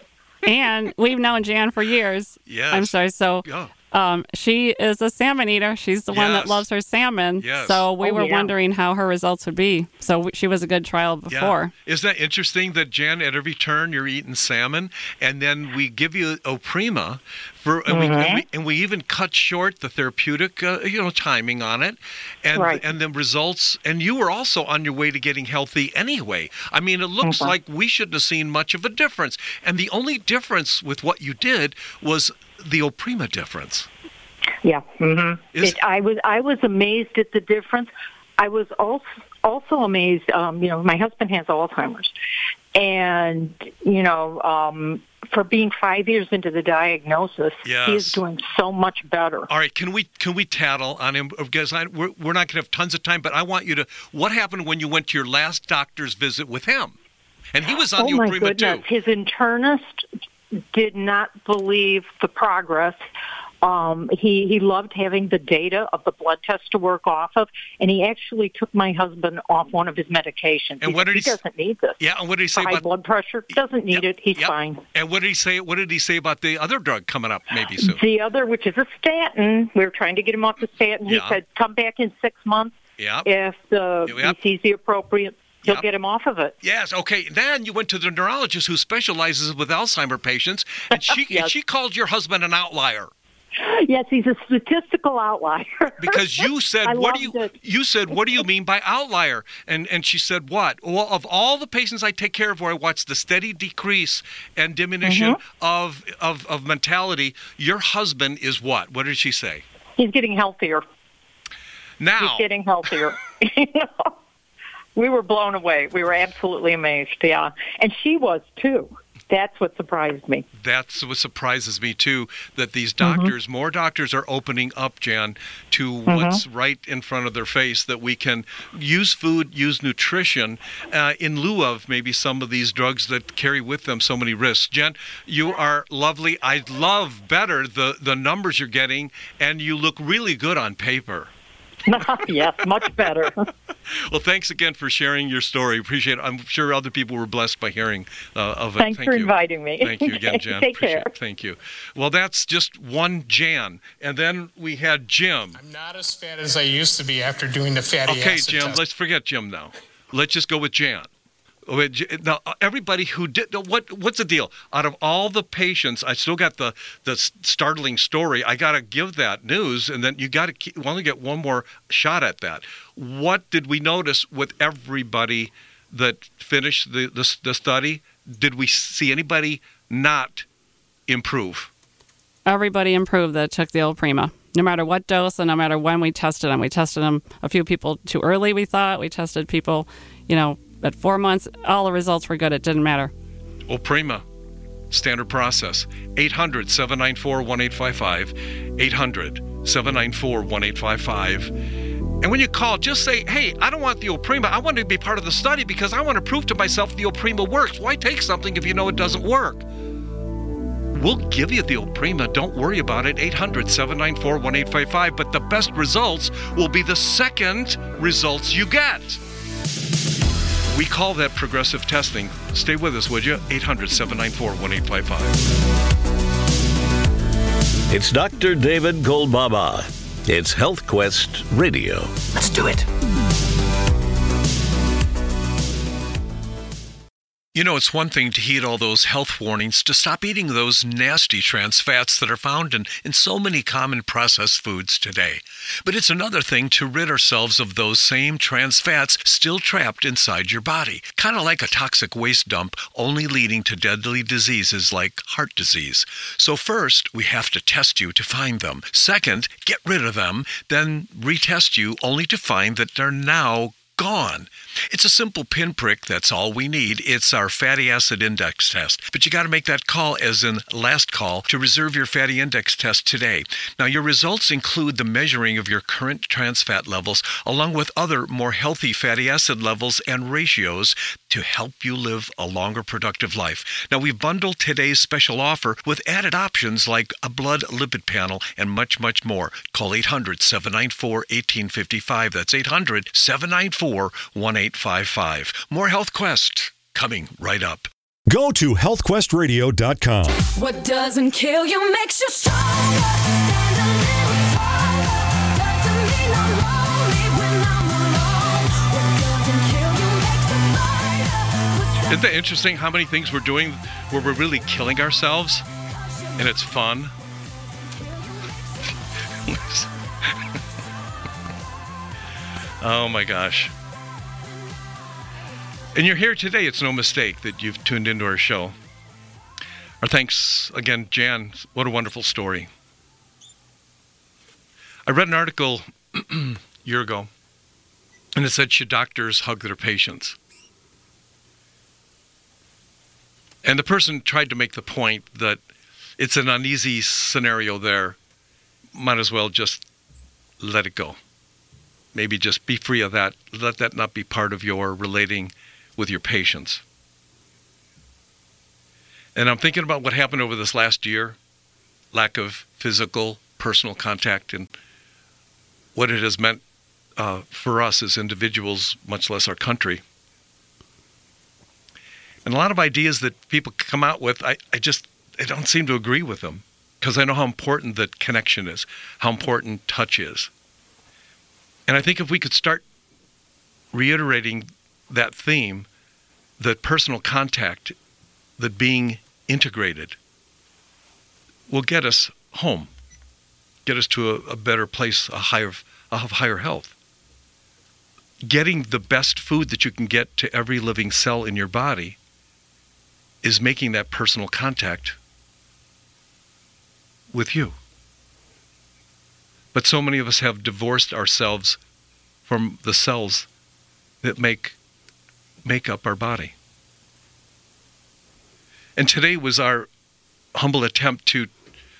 and we've known Jan for years. Yes. I'm sorry. So Yeah. Um, she is a salmon eater. She's the one that loves her salmon. Yes. So we Oh, were yeah. wondering how her results would be. So w- she was a good trial before. Yeah. Isn't that interesting that Jan, at every turn you're eating salmon, and then we give you Olprima for, and, we, and, we, and we even cut short the therapeutic, uh, you know, timing on it, and Right. and the results. And you were also on your way to getting healthy anyway. I mean, it looks Mhm. like we shouldn't have seen much of a difference. And the only difference with what you did was the Olprima difference. Yeah. hmm Is- It, I was I was amazed at the difference. I was also also amazed. Um, you know, my husband has Alzheimer's, and you know, um, for being five years into the diagnosis, he is doing so much better. All right, can we can we tattle on him? Because I, we're, we're not going to have tons of time, but I want you to. What happened when you went to your last doctor's visit with him? And he was on oh the Olprima goodness, too. his internist did not believe the progress. Um, he he loved having the data of the blood test to work off of, and he actually took my husband off one of his medications. And he, what did he he doesn't need this. Yeah, and what did he say high about? blood pressure doesn't need it. He's Yep. fine. And what did he say? What did he say about the other drug coming up maybe soon? The other, which is a statin, we were trying to get him off the statin. He Yeah. said, "Come back in six months Yeah. if the Yep. he sees the appropriate. He'll Yep. get him off of it." Yes. Okay. Then you went to the neurologist who specializes with Alzheimer patients, and she and she called your husband an outlier. Yes, he's a statistical outlier. because you said what do you it. you said what do you mean by outlier and and she said what well of all the patients i take care of where i watch the steady decrease and diminution Mm-hmm. of, of of mentality your husband is what what did she say He's getting healthier. now He's getting healthier. You know? We were blown away. We were absolutely amazed. Yeah, and she was too. That's what surprised me. That's what surprises me too. That these Mm-hmm. doctors, more doctors, are opening up, Jan, to Mm-hmm. what's right in front of their face. That we can use food, use nutrition, uh, in lieu of maybe some of these drugs that carry with them so many risks. Jen, you are lovely. I love better the the numbers you're getting, and you look really good on paper. yes, much better. Well, thanks again for sharing your story. Appreciate it. I'm sure other people were blessed by hearing uh, of it. Thanks Thank for you. inviting me. Thank you again, Jan. Take Appreciate care. it. Thank you. Well, that's just one Jan. And then we had Jim. I'm not as fat as I used to be after doing the fatty Okay, acid Jim, test. let's forget Jim now. Let's just go with Jan. Oh, Now, uh, everybody who did what? What's the deal? Out of all the patients, I still got the the startling story. I got to give that news, and then you got to only get one more shot at that. What did we notice with everybody that finished the the, the study? Did we see anybody not improve? Everybody improved that took the Olprima. No matter what dose and no matter when we tested them. We tested them a few people too early, we thought. We tested people, you know, at four months. All the results were good. It didn't matter. Olprima, standard process. 800 794 1855. 800 794 1855. And when you call, just say, hey, I don't want the Olprima. I want to be part of the study because I want to prove to myself the Olprima works. Why take something if you know it doesn't work? We'll give you the Olprima. Don't worry about it. 800 794 1855. But the best results will be the second results you get. We call that progressive testing. Stay with us, would you? 800 794 1855. It's Dr. David Kolbaba. It's HealthQuest Radio. Let's do it. You know, it's one thing to heed all those health warnings, to stop eating those nasty trans fats that are found in, in so many common processed foods today. But it's another thing to rid ourselves of those same trans fats still trapped inside your body. Kind of like a toxic waste dump, only leading to deadly diseases like heart disease. So, first, we have to test you to find them. Second, get rid of them, then retest you only to find that they're now gone. It's a simple pinprick, that's all we need. It's our fatty acid index test. But you got to make that call as in last call to reserve your fatty index test today. Now, your results include the measuring of your current trans fat levels along with other more healthy fatty acid levels and ratios to help you live a longer productive life. Now, we've bundled today's special offer with added options like a blood lipid panel and much, much more. Call 800 794 1855. That's 800 794 1855. More Health Quest coming right up. Go to healthquestradio.com. What doesn't kill you makes you stronger. Isn't that interesting how many things we're doing where we're really killing ourselves and it's fun? oh my gosh. And you're here today. It's no mistake that you've tuned into our show. Our thanks again, Jan. What a wonderful story. I read an article a year ago, and it said, Should doctors hug their patients? And the person tried to make the point that it's an uneasy scenario there. Might as well just let it go. Maybe just be free of that. Let that not be part of your relating with your patients. And I'm thinking about what happened over this last year lack of physical, personal contact, and what it has meant uh, for us as individuals, much less our country. And a lot of ideas that people come out with, I, I just I don't seem to agree with them because I know how important that connection is, how important touch is. And I think if we could start reiterating that theme, that personal contact, that being integrated, will get us home, get us to a, a better place, a higher, a higher health. Getting the best food that you can get to every living cell in your body is making that personal contact with you. But so many of us have divorced ourselves from the cells that make make up our body. And today was our humble attempt to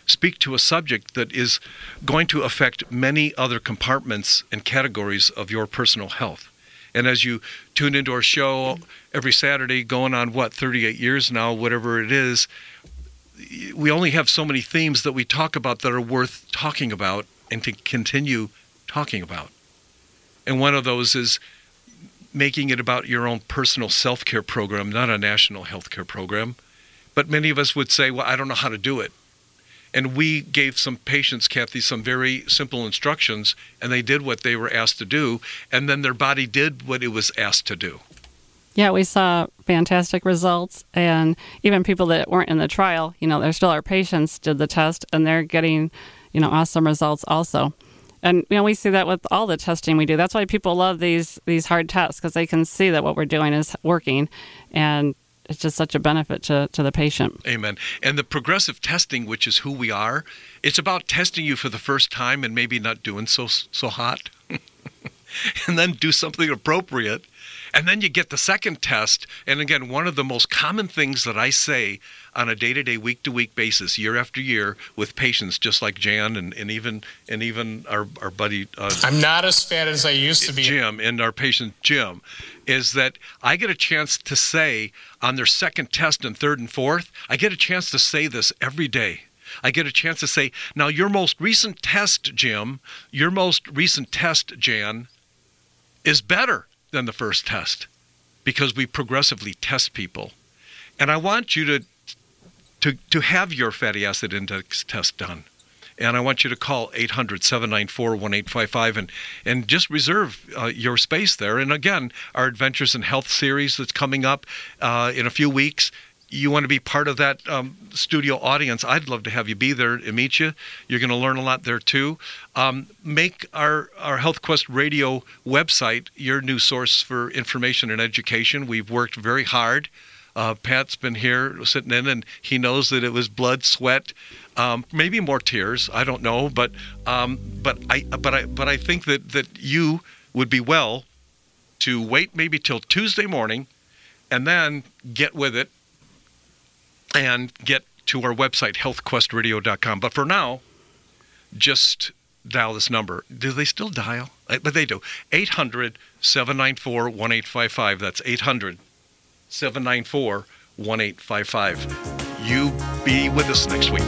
speak to a subject that is going to affect many other compartments and categories of your personal health. And as you tune into our show every Saturday, going on what, 38 years now, whatever it is, we only have so many themes that we talk about that are worth talking about and to continue talking about. And one of those is making it about your own personal self care program, not a national health care program. But many of us would say, well, I don't know how to do it. And we gave some patients, Kathy, some very simple instructions, and they did what they were asked to do, and then their body did what it was asked to do. Yeah, we saw fantastic results, and even people that weren't in the trial, you know, they're still our patients, did the test, and they're getting, you know, awesome results also. And you know, we see that with all the testing we do. That's why people love these these hard tests because they can see that what we're doing is working, and it's just such a benefit to, to the patient. Amen. And the progressive testing, which is who we are, it's about testing you for the first time and maybe not doing so so hot, and then do something appropriate, and then you get the second test. And again, one of the most common things that I say on a day-to-day, week-to-week basis, year after year, with patients, just like Jan and, and even and even our our buddy. Uh, I'm not as fat as I used to be. Jim and our patient Jim, is that I get a chance to say on their second test and third and fourth, I get a chance to say this every day. I get a chance to say, now your most recent test, Jim, your most recent test, Jan, is better than the first test because we progressively test people. And I want you to to, to have your fatty acid index test done. And I want you to call 800 794 1855 and, and just reserve uh, your space there. And again, our Adventures in Health series that's coming up uh, in a few weeks. You want to be part of that um, studio audience? I'd love to have you be there and meet you. You're going to learn a lot there too. Um, make our, our Health Quest Radio website your new source for information and education. We've worked very hard. Uh, Pat's been here sitting in, and he knows that it was blood, sweat, um, maybe more tears. I don't know, but um, but I but I but I think that that you would be well to wait maybe till Tuesday morning, and then get with it and get to our website healthquestradio.com. But for now, just dial this number. Do they still dial? Uh, But they do. 800 794 1855. That's 800 794 1855. You be with us next week.